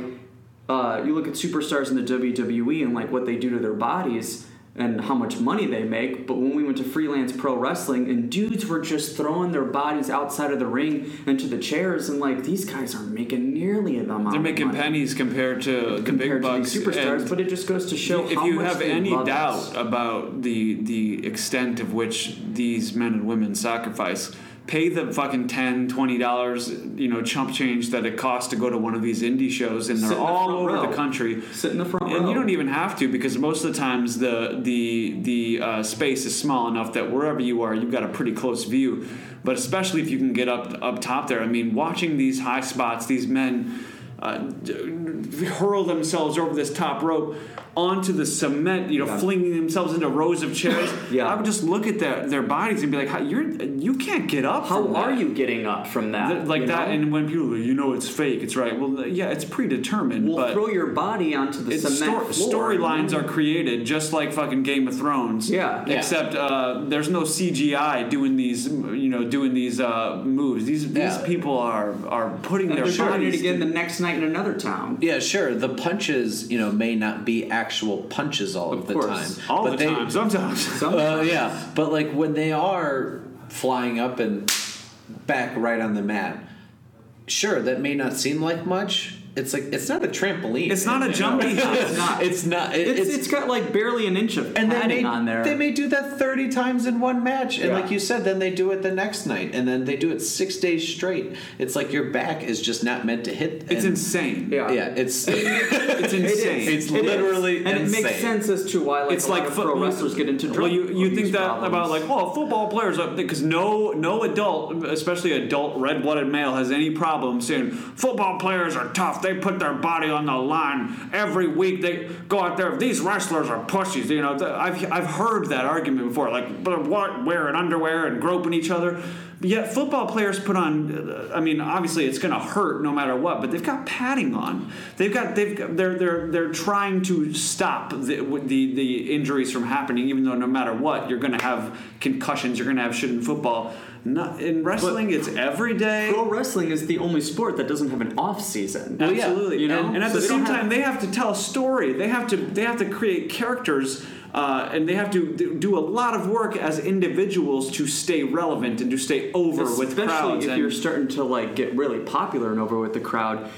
uh, you look at superstars in the WWE and, like, what they do to their bodies and how much money they make. But when we went to freelance pro wrestling and dudes were just throwing their bodies outside of the ring into the chairs, and, like, these guys aren't making nearly the amount They're making money pennies compared to the big compared to bucks. superstars. and- But it just goes to show if how you much have they any doubt us. about the the extent of which these men and women sacrifice pay the fucking 10 20 dollars you know chump change that it costs to go to one of these indie shows and they're the all over row. the country Sit in the front row. and row. you don't even have to because most of the times the the the uh, space is small enough that wherever you are you've got a pretty close view but especially if you can get up up top there i mean watching these high spots these men uh, hurl themselves over this top rope onto the cement, you know, Yeah. flinging themselves into rows of chairs. Yeah. I would just look at their, their bodies and be like, "How- "You're you can't get up." How from are that." you getting up from that? Th- like that? know? And when people, go, you know, it's fake. It's right. Well, yeah, it's predetermined. We'll but throw your body onto the it's cement sto- storylines are created just like fucking Game of Thrones. Yeah. Yeah. Except uh, there's no CGI doing these, you know, doing these uh, moves. These these Yeah. people are are putting And their they're doing it bodies. again to- the next night in another town. Yeah, sure. The punches, you know, may not be actual punches all of, Of the course. time. all but the they, time. Sometimes. Some- [LAUGHS] Uh, yeah, but like when they are flying up and back right on the mat, sure, that may not seem like much. It's like it's not a trampoline. It's not a You jumping [LAUGHS] house. It's not. It's not. it- It's, it's got like barely an inch of and they padding may, on there. they may do that 30 times in one match and Yeah. like you said then they do it the next night and then they do it six days straight it's like your back is just not meant to hit It's and- insane. Yeah. yeah it's [LAUGHS] It's [LAUGHS] insane. It's It is. literally and it makes sense as to why like it's a lot like of fo- pro wrestlers get into drug Well, you you think that problems. about like well, football players because no no adult, especially adult red blooded male, has any problem saying football players are tough. They put their body on the line every week. They go out there. These wrestlers are pussies. You know, I've I've heard that argument before. Like, but what wearing underwear and groping each other. But yet football players put on. uh, I mean, obviously it's going to hurt no matter what. But they've got padding on. They've got they've got, they're they're they're trying to stop the, the the injuries from happening. Even though no matter what, you're going to have concussions. You're going to have shit in football. Not, in wrestling, it's every day. pro wrestling is the only sport that doesn't have an off season. Absolutely, You know? and, and at So the same have- time, they have to tell a story. They have to they have to create characters, uh, and they have to do- do a lot of work as individuals to stay relevant and to stay over with Especially crowds. if you're starting to like get really popular and over with the crowd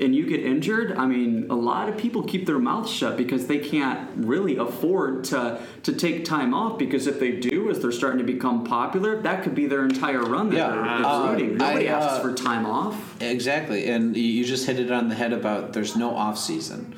and you get injured i mean a lot of people keep their mouths shut because they can't really afford to to take time off because if they do as they're starting to become popular that could be their entire run that Yeah, they're, they're uh, rooting. nobody I, uh, asks for time off Exactly, and you- you just hit it on the head about there's no off season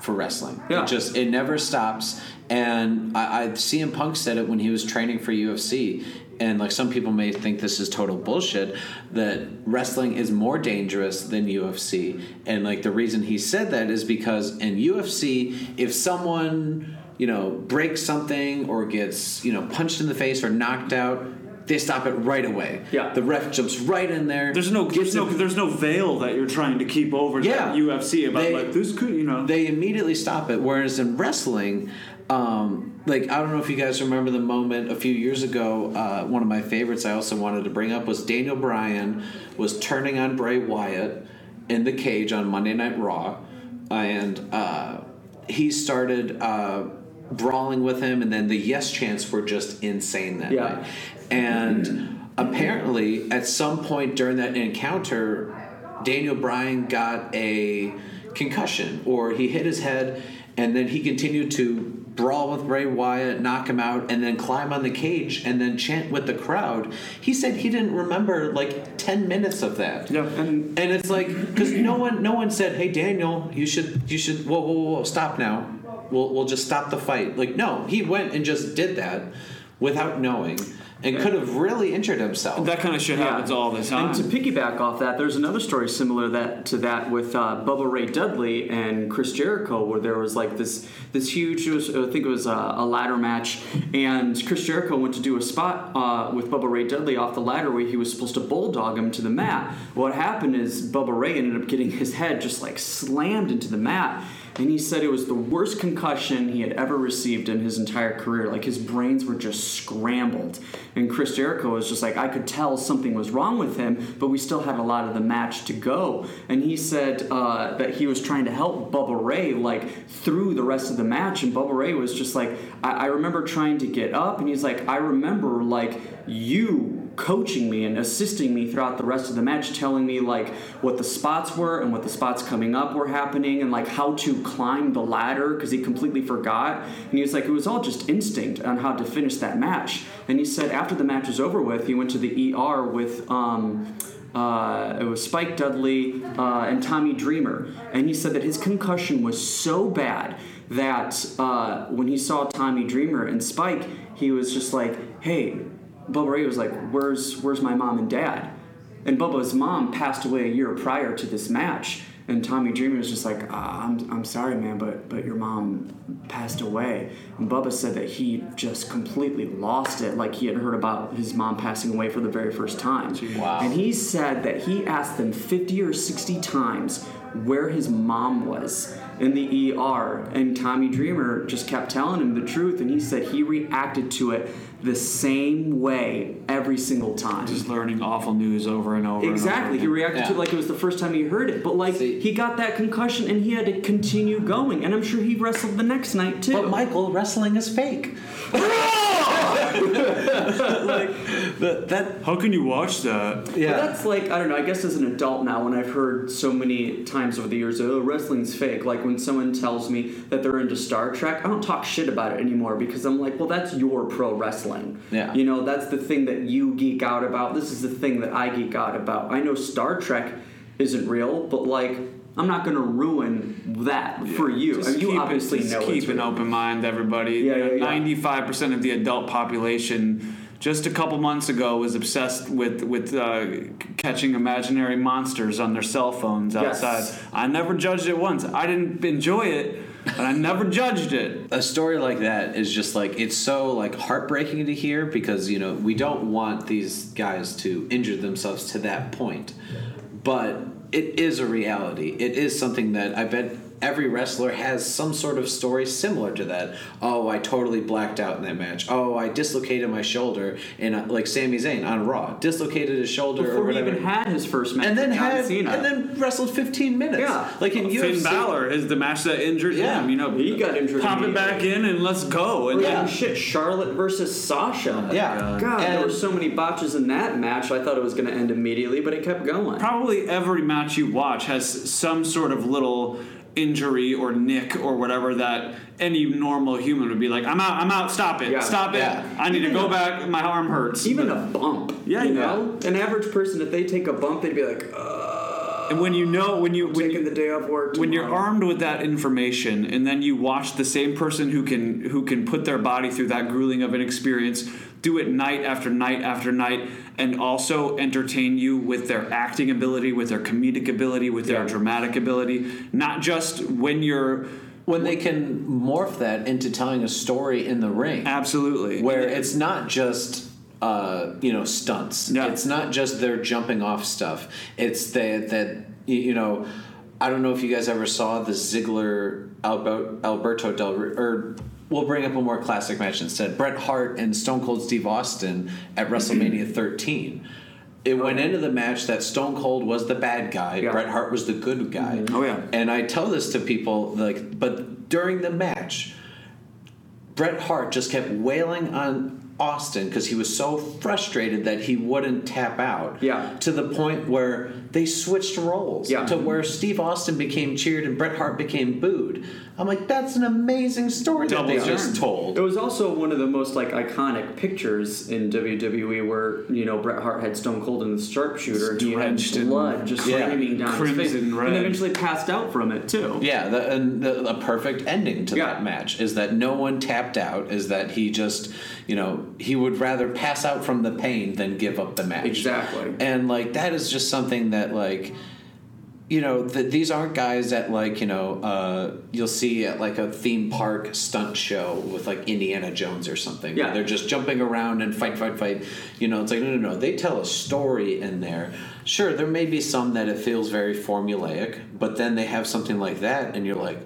for wrestling. Yeah. It just it never stops. And I, I CM Punk said it when he was training for UFC. And like some people may think this is total bullshit that wrestling is more dangerous than UFC. And like the reason he said that is because in UFC, if someone you know breaks something or gets you know punched in the face or knocked out. They stop it right away. Yeah. the ref jumps right in there. there's no there's no there's no veil that you're trying to keep over Yeah. the UFC about They- like this could you know they immediately stop it. Whereas in wrestling, um, like I don't know if you guys remember the moment a few years ago. Uh, one of my favorites I also wanted to bring up was Daniel Bryan was turning on Bray Wyatt in the cage on Monday Night Raw, and uh, he started. Uh, brawling with him and then the yes chants were just insane that Yeah. night and apparently at some point during that encounter daniel bryan got a concussion or he hit his head and then he continued to brawl with Bray Wyatt, knock him out, and then climb on the cage and then chant with the crowd. He said he didn't remember like ten minutes of that. Yeah. And And it's like because no one, no one said, "Hey Daniel, you should, you should, whoa, whoa, whoa, whoa, stop now. We'll, we'll just stop the fight." Like, no, he went and just did that without knowing, and could have really injured himself. That kind of shit happens all the time. And to piggyback off that, there's another story similar that to that with uh, Bubba Ray Dudley and Chris Jericho, where there was like this this huge, it was, I think it was a, a ladder match, and Chris Jericho went to do a spot uh, with Bubba Ray Dudley off the ladder where he was supposed to bulldog him to the mat. What happened is Bubba Ray ended up getting his head just like slammed into the mat. And he said it was the worst concussion he had ever received in his entire career. Like his brains were just scrambled. And Chris Jericho was just like, I could tell something was wrong with him, but we still had a lot of the match to go. And he said uh, that he was trying to help Bubba Ray like through the rest of the match. And Bubba Ray was just like, I, I remember trying to get up, and he's like, I remember like you coaching me and assisting me throughout the rest of the match, telling me like what the spots were and what the spots coming up were happening and like how to climb the ladder because he completely forgot. And he was like, it was all just instinct on how to finish that match. And he said after the match was over with, he went to the ER with. Um, uh, it was Spike Dudley uh, and Tommy Dreamer, and he said that his concussion was so bad that uh, when he saw Tommy Dreamer and Spike, he was just like, "Hey, Bubba Ray was like, "Where's where's my mom and dad?" And Bubba's mom passed away a year prior to this match, and Tommy Dreamer was just like, ah, "I'm I'm sorry, man, but but your mom passed away." And Bubba said that he just completely lost it, like he had heard about his mom passing away for the very first time. Wow. And he said that he asked them 50 or 60 times where his mom was in the ER, and Tommy Dreamer just kept telling him the truth, and he said he reacted to it the same way every single time. just learning awful news over and over. Exactly. He And over. reacted to it like it was the first time he heard it. But like See- he got that concussion and he had to continue going. And I'm sure he wrestled the next night too. But Michael, wrestling is fake. [LAUGHS] [LAUGHS] like the, that. How can you watch that? But Yeah. that's like I don't know. I guess as an adult now, when I've heard so many times over the years, "Oh, wrestling's fake." Like when someone tells me that they're into Star Trek, I don't talk shit about it anymore because I'm like, well, that's your pro wrestling. Yeah. You know, that's the thing that you geek out about. This is the thing that I geek out about. I know Star Trek isn't real, but like. I'm not going to ruin that for you. Just I mean, you keep it- obviously just know keep it's an real. open mind, everybody. Yeah, yeah, yeah. Ninety-five percent of the adult population just a couple months ago was obsessed with with uh, catching imaginary monsters on their cell phones Yes. outside. I never judged it once. I didn't enjoy it, but I never judged it. a story like that is just like it's so like heartbreaking to hear because you know we don't want these guys to injure themselves to that point but it is a reality. It is something that i bet every wrestler has some sort of story similar to that oh i totally blacked out in that match oh i dislocated my shoulder in a, like Sami Zayn on raw dislocated his shoulder or Before he even had his first match and then with John had Cena. and then wrestled 15 minutes Yeah. like in Finn UFC Balor is the match that injured Yeah. him. You know, He got injured Pop it back in and let's go. And yeah. then shit, Charlotte versus Sasha. Oh yeah. God, there And- were so many botches in that match. I thought it was going to end immediately, but it kept going. probably every match you watch has some sort of little injury or nick or whatever that any normal human would be like, I'm out, I'm out, stop it, Yeah. stop it. Yeah. I need Even to go a- back, my arm hurts. Even a bump. Yeah, you yeah. know, an average person, if they take a bump, they'd be like, uh, and when you know, when you, when taking you, the day off work. when you're armed with that information and then you watch the same person who can who can put their body through that grueling of an experience do it night after night after night and also entertain you with their acting ability with their comedic ability with their Yeah. dramatic ability. Not just when you're when they can morph that into telling a story in the ring. Absolutely. Where it's not just uh, you know stunts. Yeah. it's not just they're jumping off stuff. It's that that you know i don't know if you guys ever saw the ziggler alberto del or we'll bring up a more classic match instead bret hart and stone cold steve austin at wrestlemania 13 it went into the match that Stone Cold was the bad guy, Yeah. Bret Hart was the good mm-hmm. guy. Oh, yeah. And I tell this to people like, but during the match, Bret Hart just kept wailing on Austin because he was so frustrated that he wouldn't tap out. Yeah. To the point where they switched roles. Yeah. To where Steve Austin became cheered and Bret Hart became booed. I'm like, that's an amazing story Double that they turn. just told. It was also one of the most like iconic pictures in WWE where you know Bret Hart had Stone Cold in the sharpshooter and he had blood just Yeah. streaming down his face, Crimson red. and eventually passed out from it too. Yeah, the, and the, the perfect ending to Yeah. that match is that no one tapped out. Is that he just, you know, he would rather pass out from the pain than give up the match. Exactly. And like that is just something that like, you know, th- these aren't guys that like you know uh, you'll see at like a theme park stunt show with like Indiana Jones or something. Yeah. they're just jumping around and fight, fight, fight. You know, it's like no, no, no. They tell a story in there. Sure, there may be some that it feels very formulaic, but then they have something like that, and you're like,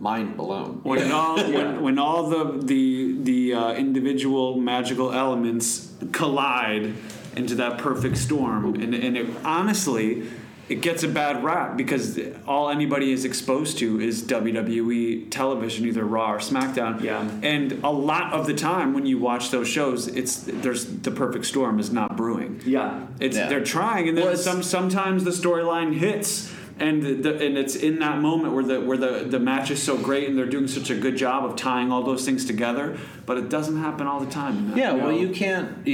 mind blown. When all [LAUGHS] when, when all the the the uh, individual magical elements collide into that perfect storm, and and it, honestly, it gets a bad rap because all anybody is exposed to is WWE television, either Raw or SmackDown. Yeah. and a lot of the time when you watch those shows, it's there's the perfect storm is not brewing. Yeah. It's Yeah. they're trying, and then Well, some sometimes the storyline hits, and the, and it's in that moment where the where the the match is so great, and they're doing such a good job of tying all those things together. But it doesn't happen all the time. Yeah, well, know? you can't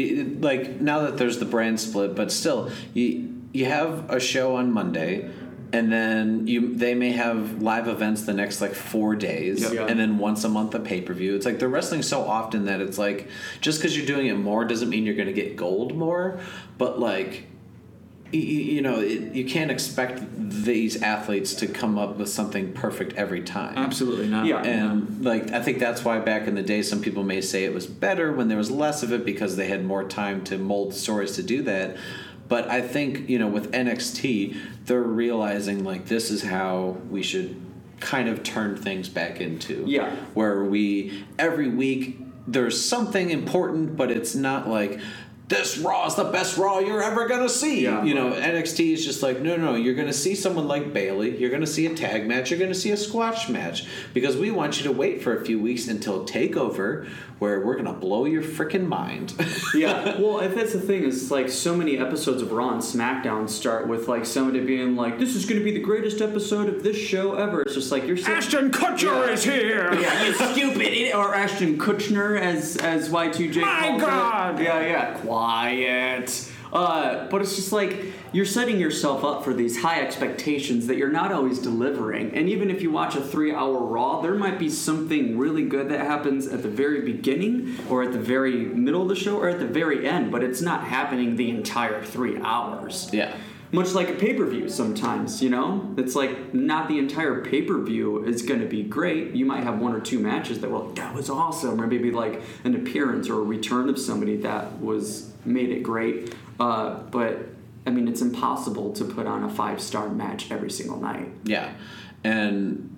like now that there's the brand split, but still, you you have a show on Monday, and then you they may have live events the next like four days, Yeah. Yeah. and then once a month a pay per view. It's like they're wrestling so often that it's like just because you're doing it more doesn't mean you're going to get gold more, but like. Y- y- You know, it, you can't expect these athletes to come up with something perfect every time. Absolutely not. Yeah. And like I think that's why back in the day some people may say it was better when there was less of it because they had more time to mold stories to do that. But I think, you know, with NXT, they're realizing like this is how we should kind of turn things back into. Yeah. Where we every week there's something important, but it's not like this Raw is the best Raw you're ever gonna see. Yeah. You know, NXT is just like, no, no, you're to see someone like Bayley. You're to see a tag match. You're to see a squash match because we want you to wait for a few weeks until Takeover, where we're going to blow your freaking mind. [LAUGHS] yeah. Well, if that's the thing, is like so many episodes of Raw and SmackDown start with like somebody being like, "This is going to be the greatest episode of this show ever." It's just like you're sitting- Ashton Kutcher Yeah. is here. Yeah, you [LAUGHS] stupid. Or Ashton Kutcher, as as Y2J My calls God. it. Yeah, yeah. Quiet. Uh, but it's just like you're setting yourself up for these high expectations that you're not always delivering. And even if you watch a three-hour Raw, there might be something really good that happens at the very beginning, or at the very middle of the show, or at the very end. But it's not happening the entire three hours yeah. much like a pay-per-view sometimes you know it's like not the entire pay-per-view is going to be great you might have one or two matches that were like that was awesome or maybe like an appearance or a return of somebody that was made it great uh, but i mean it's impossible to put on a five-star match every single night Yeah. And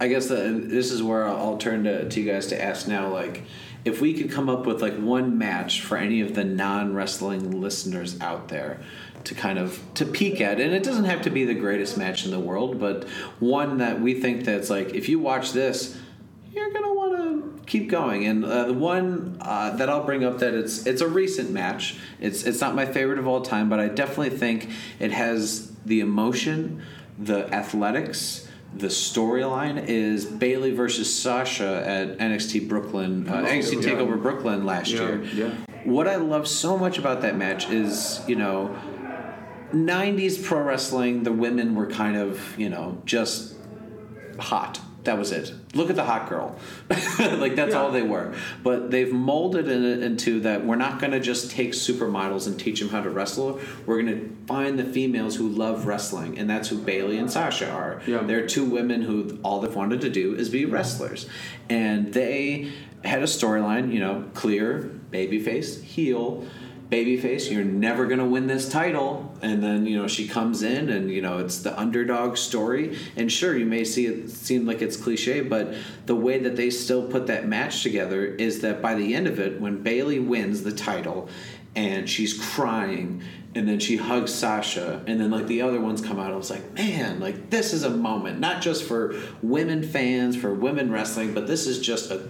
I guess that this is where I'll turn to, to you guys to ask now, like, if we could come up with like one match for any of the non-wrestling listeners out there to kind of to peek at and it doesn't have to be the greatest match in the world but one that we think that's like if you watch this you're gonna want to keep going and uh, the one uh, that i'll bring up that it's it's a recent match it's it's not my favorite of all time but i definitely think it has the emotion the athletics the storyline is Bayley versus Sasha at NXT Brooklyn, uh, NXT yeah. Takeover Brooklyn last Yeah, year. yeah. What I love so much about that match is, you know, 90s pro wrestling, the women were kind of, you know, just hot. That was it. Look at the hot girl. [LAUGHS] like that's Yeah. all they were. But they've molded it into that we're not going to just take supermodels and teach them how to wrestle. We're going to find the females who love wrestling, and that's who Bayley and Sasha are. Yeah. They're two women who all they've wanted to do is be wrestlers, and they had a storyline. You know, clear babyface, heel. Babyface, you're never gonna win this title, and then you know she comes in, and you know it's the underdog story. And sure, you may see it seem like it's cliche, but the way that they still put that match together is that by the end of it, when Bayley wins the title, and she's crying, and then she hugs Sasha, and then like the other ones come out, I was like, man, like this is a moment, not just for women fans, for women wrestling, but this is just a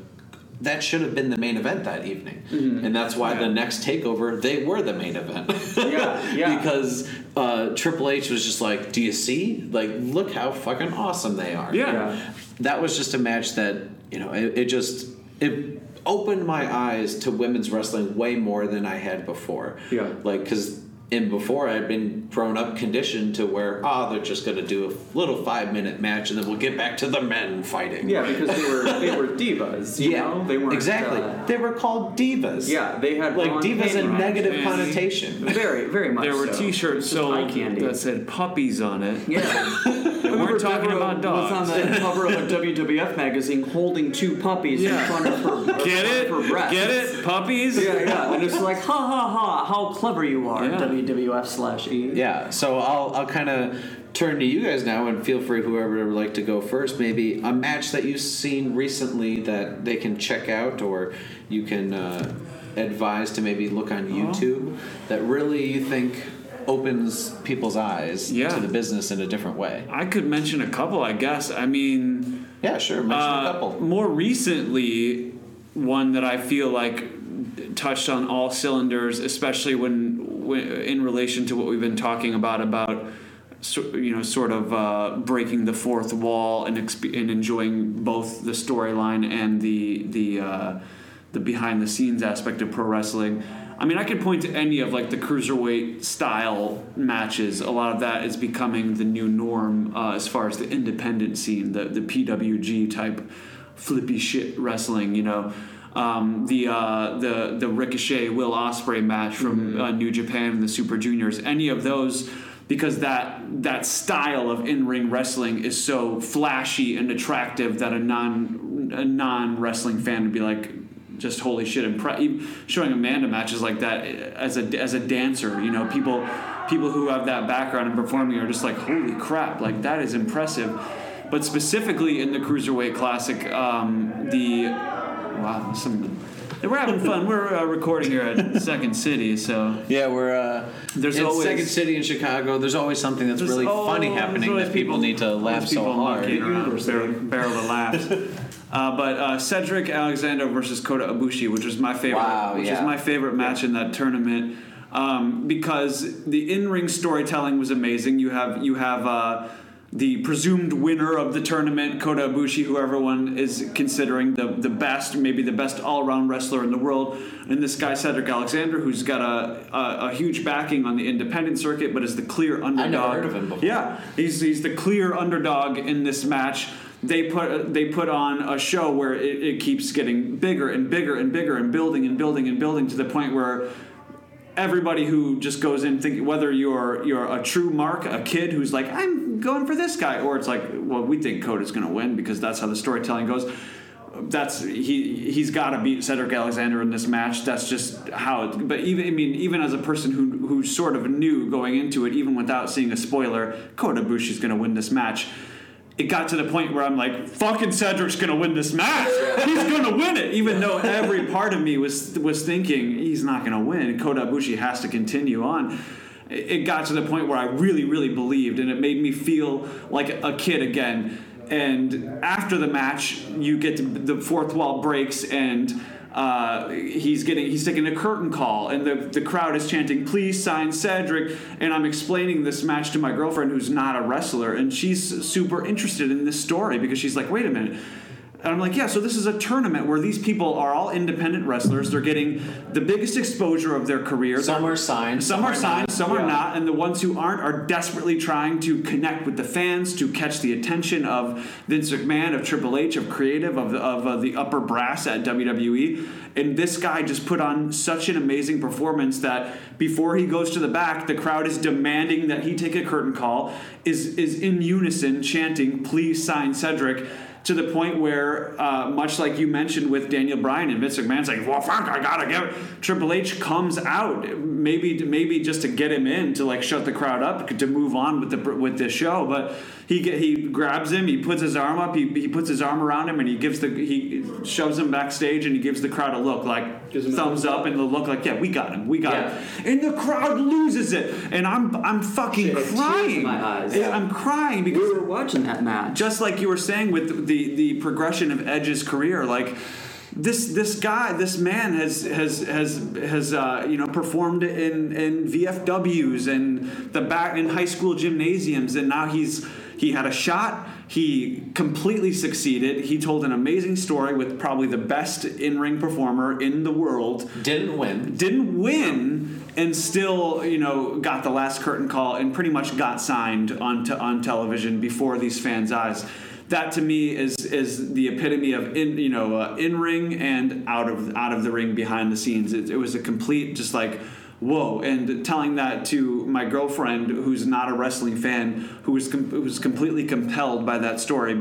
that should have been the main event that evening, Mm-hmm. and that's why Yeah. the next takeover they were the main event. Yeah, yeah. [LAUGHS] because uh, Triple H was just like, "Do you see? Like, look how fucking awesome they are." Yeah. Yeah. that was just a match that you know it, it just it opened my eyes to women's wrestling way more than I had before. Yeah. like because. And before I'd been grown up conditioned to where oh they're just going to do a little five minute match and then we'll get back to the men fighting. Yeah, because they were they were [LAUGHS] divas. You yeah, know? they weren't exactly. uh, they were called divas. yeah, they had like Ron divas a Heyman. negative Ron connotation. Very, very much. There were so. T-shirts Just sold eye candy. that said puppies on it. Yeah. [LAUGHS] [LAUGHS] We weren't talking Deborah about dogs. Was on the cover of a WWF magazine holding two puppies Yeah. in front of her. Get it? Her breasts. Get it? Puppies? Yeah, yeah, and it's like, ha ha ha! How clever you are, Yeah. WWF slash E. Yeah, so I'll I'll kind of turn to you guys now and feel free whoever would like to go first. Maybe a match that you've seen recently that they can check out, or you can uh, advise to maybe look on YouTube that really you think opens people's eyes Yeah. to the business in a different way. I could mention a couple, I guess. I mean, Yeah, sure. Mention a uh, couple. more recently, one that I feel like touched on all cylinders, especially when, when in relation to what we've been talking about about you know sort of uh, breaking the fourth wall and exp- and enjoying both the storyline and the the uh, the behind the scenes aspect of pro wrestling. I mean, I could point to any of like the cruiserweight style matches. A lot of that is becoming the new norm uh, as far as the independent scene, the the PWG type flippy shit wrestling. You know, um, the uh, the the Ricochet Will Ospreay match from uh, New Japan and the Super Juniors. Any of those. Because that that style of in ring wrestling is so flashy and attractive that a non a non wrestling fan would be like, just holy shit impre- showing Amanda matches like that as a as a dancer you know people people who have that background in performing are just like holy crap like that is impressive but specifically in the cruiserweight classic um, the wow some we're having fun we're uh, recording here at [LAUGHS] Second City so Yeah, we're uh, There's in always- Second City in Chicago. There's always something that's There's- really oh, funny there's happening always that people, need to always laugh so people hard. monkeying around, Universal. barrel, barrel of laughs. Uh, but uh, Cedric Alexander versus Kota Ibushi, which was my favorite, Wow, which yeah. was my favorite match in that tournament, um, because the in-ring storytelling was amazing. You have you have uh, the presumed winner of the tournament, Kota Ibushi, who everyone is considering the the best, maybe the best all-around wrestler in the world, and this guy Cedric Alexander, who's got a, a, a huge backing on the independent circuit, but is the clear underdog. heard of him before. Yeah, he's he's the clear underdog in this match. They put they put on a show where it, it keeps getting bigger and bigger and bigger and building and building and building to the point where everybody who just goes in thinking whether you're you're a true mark, a kid who's like I'm going for this guy, or it's like well we think Kota's going to win because that's how the storytelling goes. That's he he's got to beat Cedric Alexander in this match. That's just how. It, but even I mean even as a person who who sort of knew going into it, even without seeing a spoiler, Kota Ibushi's going to win this match. It got to the point where I'm like, fucking Cedric's gonna win this match. He's gonna win it, even though every part of me was was thinking he's not gonna win. Kota Ibushi has to continue on. It got to the point where I really, really believed, and it made me feel like a kid again. And after the match, you get to, the fourth wall breaks, and uh, he's getting he's taking a curtain call, and the the crowd is chanting, "Please sign Cedric." And I'm explaining this match to my girlfriend, who's not a wrestler, and she's super interested in this story because she's like, "Wait a minute." And I'm like, yeah, so this is a tournament where these people are all independent wrestlers. They're getting the biggest exposure of their career. Some are signed, Some, some are are signed, not. some are Yeah. not. And the ones who aren't are desperately trying to connect with the fans, to catch the attention of Vince McMahon, of Triple H, of creative, of, the- of uh, the upper brass at WWE. And this guy just put on such an amazing performance that before he goes to the back, the crowd is demanding that he take a curtain call, is, is in unison chanting, please sign Cedric to the point where, uh, much like you mentioned with Daniel Bryan and Vince McMahon's like, well, fuck, I gotta get it. Triple H comes out, maybe maybe just to get him in to like shut the crowd up to move on with the with the show, but he get, he grabs him, he puts his arm up, he, he puts his arm around him, and he gives the he shoves him backstage, and he gives the crowd a look like Gives thumbs up, and the look like, yeah, we got him, we got Yeah. him, and the crowd loses it, and I'm I'm fucking Shit, tears in crying, my eyes. Yeah, I'm crying because We because were watching that match. just like you were saying with the the progression of Edge's career, like this this guy, this man has has has has uh, you know performed in in VFWs and the back in high school gymnasiums, and now he's he had a shot. He completely succeeded. He told an amazing story with probably the best in ring performer in the world. Didn't win. Didn't win, and still, you know, got the last curtain call and pretty much got signed on on television before these fans' eyes. That to me is is the epitome of in you know uh, in ring and out of out of the ring behind the scenes. It, it was a complete just like whoa and telling that to my girlfriend who's not a wrestling fan who was com- who was completely compelled by that story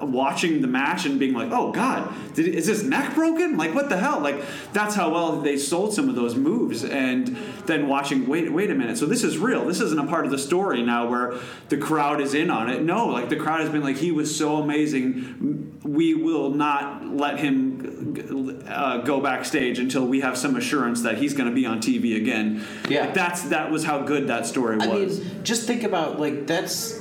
watching the match and being like oh god did, is his neck broken? Like what the hell? Like that's how well they sold some of those moves and then watching wait wait a minute so this is real? This isn't a part of the story now where the crowd is in on it? No like the crowd has been like he was so amazing. We will not let him uh, go backstage until we have some assurance that he's going to be on TV again Yeah. Like, that's that was how good that story was I mean, just think about like that's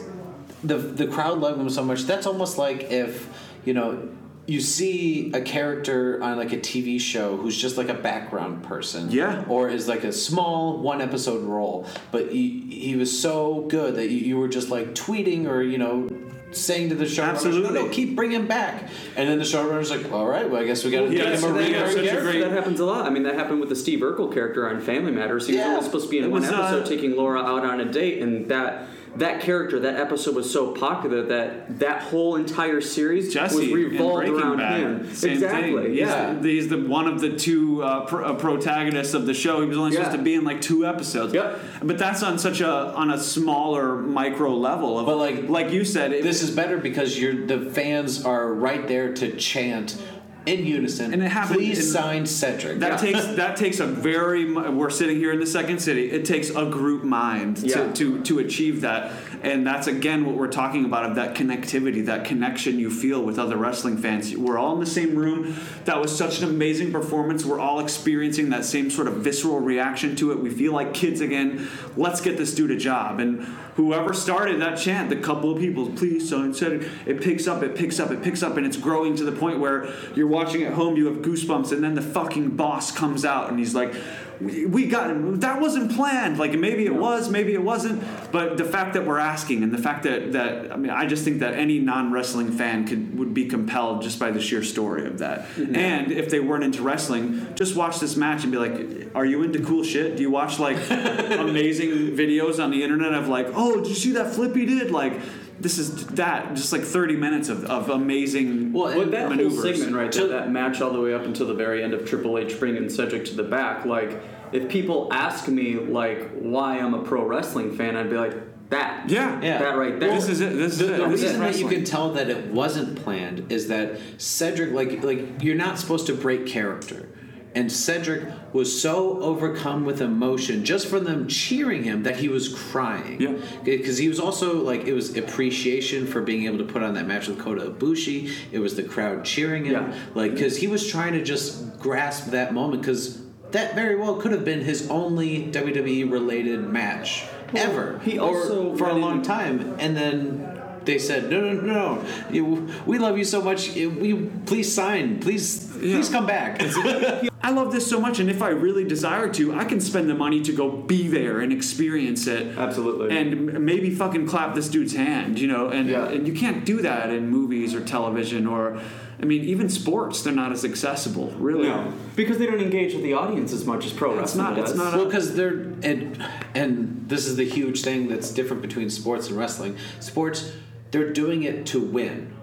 the the crowd loved him so much. That's almost like if you know you see a character on like a TV show who's just like a background person, Yeah. or is like a small one episode role, but he, he was so good that you, you were just like tweeting or you know. Saying to the showrunners, Absolutely. no, no, keep bringing him back. And then the showrunner's like, all right, well, I guess we got to Yeah, give him so a ring. have or such a gift." great- That happens a lot. I mean, that happened with the Steve Urkel character on Family Matters. He was Yeah. only supposed to be in It one was, uh, episode, taking Laura out on a date, and that that character, that episode was so popular that that whole entire series Jesse was revolved around Bad, him. same exactly. thing. Yeah. He's, he's the one of the two uh, pro- uh, protagonists of the show. He was only supposed Yeah. to be in like two episodes. Yep. But that's on such a on a smaller micro level. Of, But, like, like you said, it, This is better because you're the fans are right there to chant in unison. And it happened Please in- sign Cedric. That takes that takes a very. We're sitting here in the second city. It takes a group mind Yeah. to, to to achieve that, and that's again what we're talking about of that connectivity, that connection you feel with other wrestling fans. We're all in the same room. That was such an amazing performance. We're all experiencing that same sort of visceral reaction to it. We feel like kids again. Let's get this dude a job. And whoever started that chant, the couple of people, please sign Cedric. It picks up. It picks up. It picks up, and it's growing to the point where you're watching at home. You have goosebumps, and then the fucking boss comes out, and he's like. We we got him. that wasn't planned. Like maybe it was, maybe it wasn't. But the fact that we're asking, and the fact that that I mean, I just think that any non wrestling fan could would be compelled just by the sheer story of that. Mm-hmm. And if they weren't into wrestling, just watch this match and be like, "Are you into cool shit? Do you watch like [LAUGHS] amazing videos on the internet of like, oh, did you see that flip he did? Like, this is that just like thirty minutes of, of amazing Well, But that maneuvers. whole segment right there, that match all the way up until the very end of Triple H bringing Cedric to the back, like if people ask me like why I'm a pro wrestling fan, I'd be like that. Yeah. Yeah. That right there. This is it. This the, is it. the reason that you can tell that it wasn't planned is that Cedric, like, like you're not supposed to break character, and Cedric was so overcome with emotion just from them cheering him that he was crying. Yeah. because he was also like it was appreciation for being able to put on that match with Kota Ibushi. It was the crowd cheering him, Yeah. like because he was trying to just grasp that moment because. That very well could have been his only WWE related match ever. he or also for a long time, and then they said, "No, no, no, no! You, we love you so much. You, we please sign. Please, please come back." [LAUGHS] I love this so much, and if I really desire to, I can spend the money to go be there and experience it. Absolutely. And m- maybe fucking clap this dude's hand, you know. And, Yeah. and you can't do that in movies or television or, I mean, even sports. They're not as accessible, really. No, because they don't engage with the audience as much as pro It's wrestling not- it's does. not well, because they're and and this is the huge thing that's different between sports and wrestling. Sports, they're doing it to win.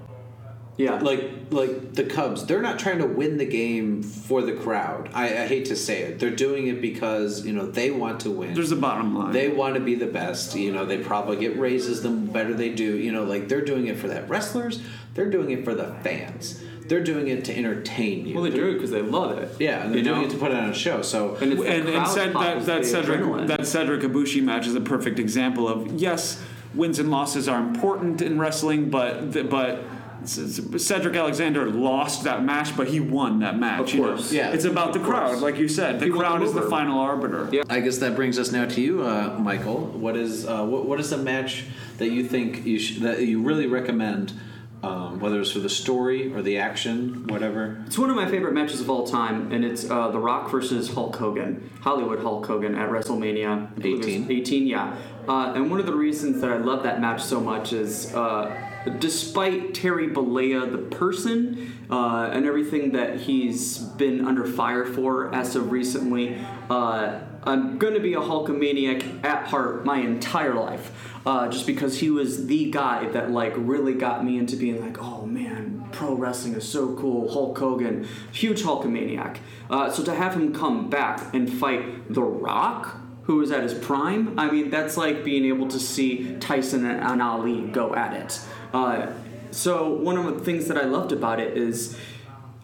Yeah, Like like the Cubs, they're not trying to win the game for the crowd. I, I hate to say it. They're doing it because you know they want to win. There's a bottom line. They want to be the best. You know, they probably get raises the better they do. You know, like they're doing it for that. Wrestlers, they're doing it for the fans. They're doing it to entertain you. well, they do it because they love it. yeah, and they're you doing know? it to put it on a show. So And it's and, and said pop that is that Cedric adrenaline. that Cedric Ibushi match is a perfect example of yes, wins and losses are important in wrestling, but the, but C- Cedric Alexander lost that match, but he won that match. Of you know? course. Yeah. it's about the Of course. crowd, like you said. The People crowd is the final arbiter. Yeah. I guess that brings us now to you, uh, Michael. What is uh, what, what is the match that you think you sh- that you really recommend um, whether it's for the story or the action, whatever. It's one of my favorite matches of all time, and it's uh, The Rock versus Hulk Hogan, Hollywood Hulk Hogan at WrestleMania I believe it was 18. 18, yeah. Uh, and one of the reasons that I love that match so much is, uh, despite Terry Bollea, the person, uh, and everything that he's been under fire for as of recently, uh, I'm going to be a Hulkamaniac at heart my entire life. Uh, just because he was the guy that like really got me into being like, oh man, pro wrestling is so cool. Hulk Hogan, huge Hulkamaniac. Uh, so to have him come back and fight The Rock, who was at his prime, I mean, that's like being able to see Tyson and, and Ali go at it. Uh, so one of the things that I loved about it is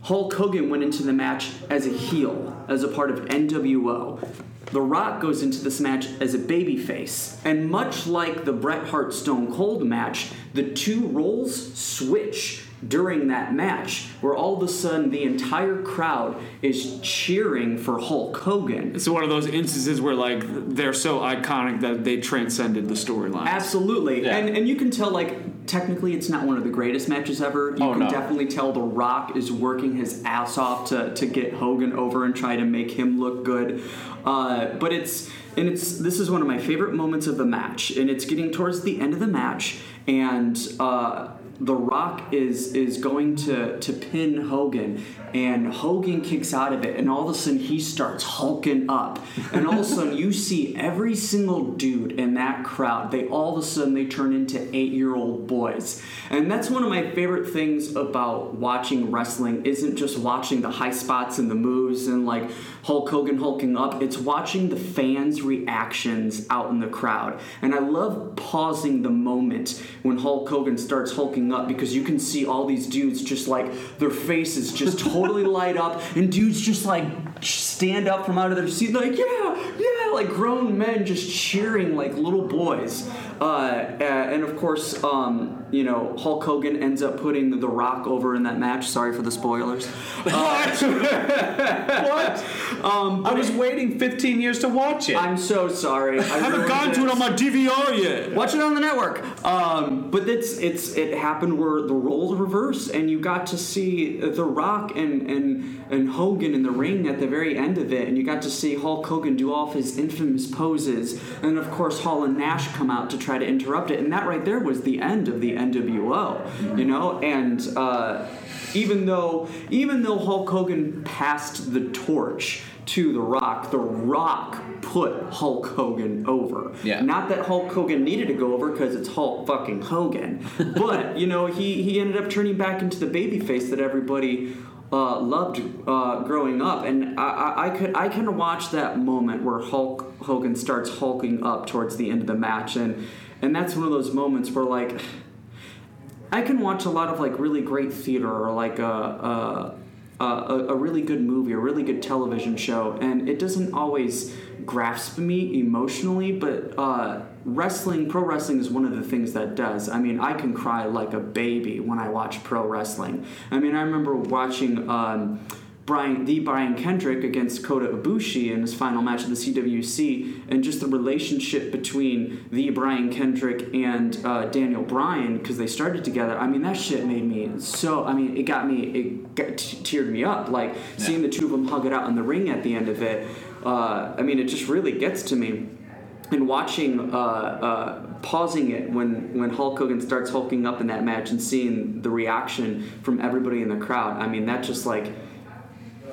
Hulk Hogan went into the match as a heel, as a part of NWO. The Rock goes into this match as a babyface. And much like the Bret Hart Stone Cold match, the two roles switch during that match, where all of a sudden the entire crowd is cheering for Hulk Hogan. It's one of those instances where like they're so iconic that they transcended the storyline. Absolutely. Yeah. And and you can tell like technically it's not one of the greatest matches ever. You Oh, can no. definitely tell The Rock is working his ass off to, to get Hogan over and try to make him look good. Uh, but it's and it's this is one of my favorite moments of the match, and it's getting towards the end of the match, and uh, the Rock is is going to to pin Hogan, and Hogan kicks out of it, and all of a sudden he starts hulking up, and all of a sudden you [LAUGHS] see every single dude in that crowd. They all of a sudden they turn into eight year old boys, and that's one of my favorite things about watching wrestling. Isn't just watching the high spots and the moves and like Hulk Hogan hulking up. It's watching the fans' reactions out in the crowd, and I love pausing the moment when Hulk Hogan starts hulking up because you can see all these dudes just like their faces just totally [LAUGHS] light up, and dudes just like stand up from out of their seat like yeah, yeah, like grown men just cheering like little boys. Uh, and of course, um, you know, Hulk Hogan ends up putting The Rock over in that match. Sorry for the spoilers. [LAUGHS] [LAUGHS] what? Um, I was waiting 15 years to watch it. I'm so sorry. I [LAUGHS] I haven't gone to it on my DVR yet. Watch it on the network. Um, but it's it's it happened where the roles reversed, and you got to see The Rock and and and Hogan in the ring at the very end of it, and you got to see Hulk Hogan do all of his infamous poses, and of course Hall and Nash come out to try to interrupt it, and that right there was the end of the NWO, you know, and. Uh, even though, even though Hulk Hogan passed the torch to The Rock, The Rock put Hulk Hogan over. Yeah. Not that Hulk Hogan needed to go over because it's Hulk fucking Hogan, [LAUGHS] but you know he he ended up turning back into the babyface that everybody. Uh, loved uh, growing up, and I, I, I could I of watch that moment where Hulk Hogan starts hulking up towards the end of the match, and and that's one of those moments where like I can watch a lot of like really great theater or like a, a, a, a really good movie, a really good television show, and it doesn't always grasp me emotionally, but uh, wrestling, pro wrestling is one of the things that does. I mean, I can cry like a baby when I watch pro wrestling. I mean, I remember watching. Um, Brian, the Brian Kendrick against Kota Ibushi in his final match of the CWC, and just the relationship between the Brian Kendrick and uh, Daniel Bryan because they started together. I mean, that shit made me so. I mean, it got me, it got, t- teared me up. Like seeing the two of them hug it out in the ring at the end of it. Uh, I mean, it just really gets to me. And watching, uh, uh, pausing it when when Hulk Hogan starts hulking up in that match and seeing the reaction from everybody in the crowd. I mean, that just like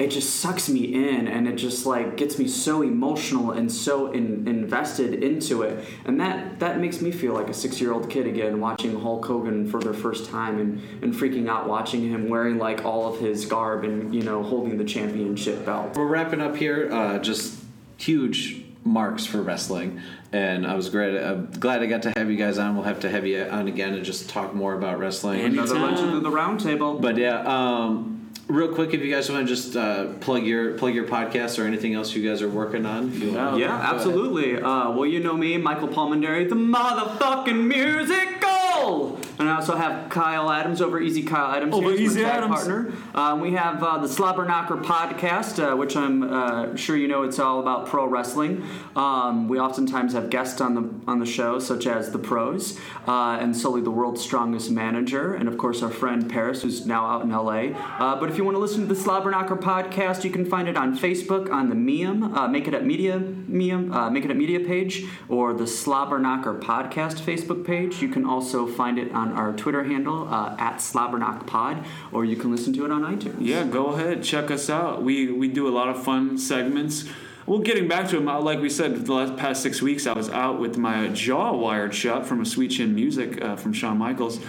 it just sucks me in and it just like gets me so emotional and so in, invested into it and that that makes me feel like a six year old kid again watching hulk hogan for the first time and, and freaking out watching him wearing like all of his garb and you know holding the championship belt We're wrapping up here. Uh, just huge marks for wrestling, and I was great. I'm glad I got to have you guys on. We'll have to have you on again and just talk more about wrestling. another lunch into the round table But yeah, um, real quick, if you guys want to just uh, plug your plug your podcast or anything else you guys are working on, want. yeah, absolutely. Uh, well, you know me, Michael Palmendary, the motherfucking musical. And I also have Kyle Adams over Easy Kyle Adams. Over here, Easy Adams. Partner. Um, we have uh, the Slobber Knocker podcast, uh, which I'm uh, sure you know it's all about pro wrestling. Um, we oftentimes have guests on the on the show, such as the pros uh, and Sully, the world's strongest manager, and of course our friend Paris, who's now out in LA. Uh, but if you want to listen to the Slobber Knocker podcast, you can find it on Facebook on the Mium, uh, Make It Up Media Uh, Make It Up Media page, or the Slobber Knocker podcast Facebook page. You can also find it on our Twitter handle uh, at SlobberKnockPod, or you can listen to it on iTunes. Yeah, go ahead, check us out. We we do a lot of fun segments. Well, getting back to him, uh, like we said, the last past six weeks, I was out with my jaw wired shut from a Sweet Chin Music uh, from Shawn Michaels.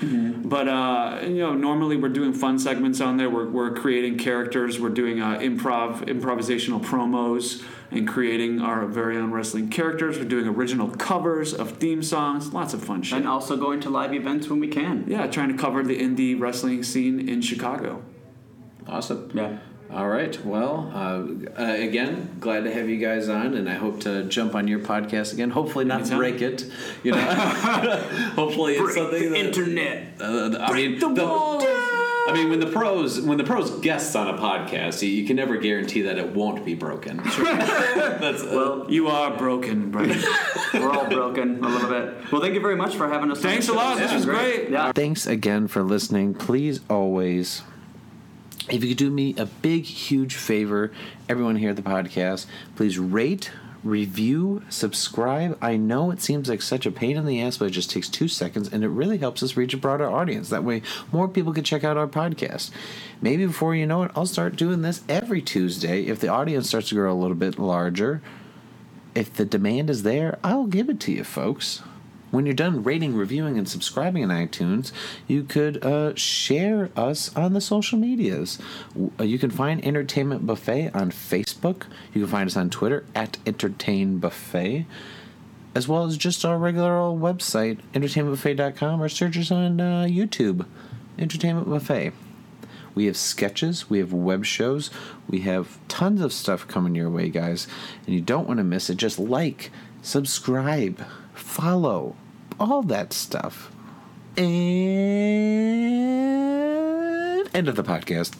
But uh, you know, normally we're doing fun segments on there. We're, we're creating characters. We're doing uh, improv, improvisational promos, and creating our very own wrestling characters. We're doing original covers of theme songs. Lots of fun shit. And also going to live events when we can. yeah, trying to cover the indie wrestling scene in Chicago. Awesome. Yeah. All right. Well, uh, uh, again, glad to have you guys on, and I hope to jump on your podcast again. Hopefully, not Anytime. break it. You know, [LAUGHS] hopefully it's something that, internet. Uh, I mean, the walls. I mean, when the pros when the pros guests on a podcast, you, you can never guarantee that it won't be broken. [LAUGHS] That's uh, Well, You are broken, Brian. [LAUGHS] we're all broken a little bit. Well, thank you very much for having us. Thanks a show. lot. This was great. Yeah. Thanks again for listening. Please always, if you could do me a big, huge favor, everyone here at the podcast, please rate, review, subscribe. I know it seems like such a pain in the ass, but it just takes two seconds and it really helps us reach a broader audience. That way, more people can check out our podcast. Maybe before you know it, I'll start doing this every Tuesday. If the audience starts to grow a little bit larger, if the demand is there, I'll give it to you, folks. When you're done rating, reviewing, and subscribing on iTunes, you could uh, share us on the social medias. Uh, You can find Entertainment Buffet on Facebook. You can find us on Twitter at Entertain Buffet, as well as just our regular old website, entertainmentbuffet.com, or search us on uh, YouTube, Entertainment Buffet. We have sketches, we have web shows, we have tons of stuff coming your way, guys. And you don't want to miss it. Just like, subscribe, follow, all that stuff. And end of the podcast.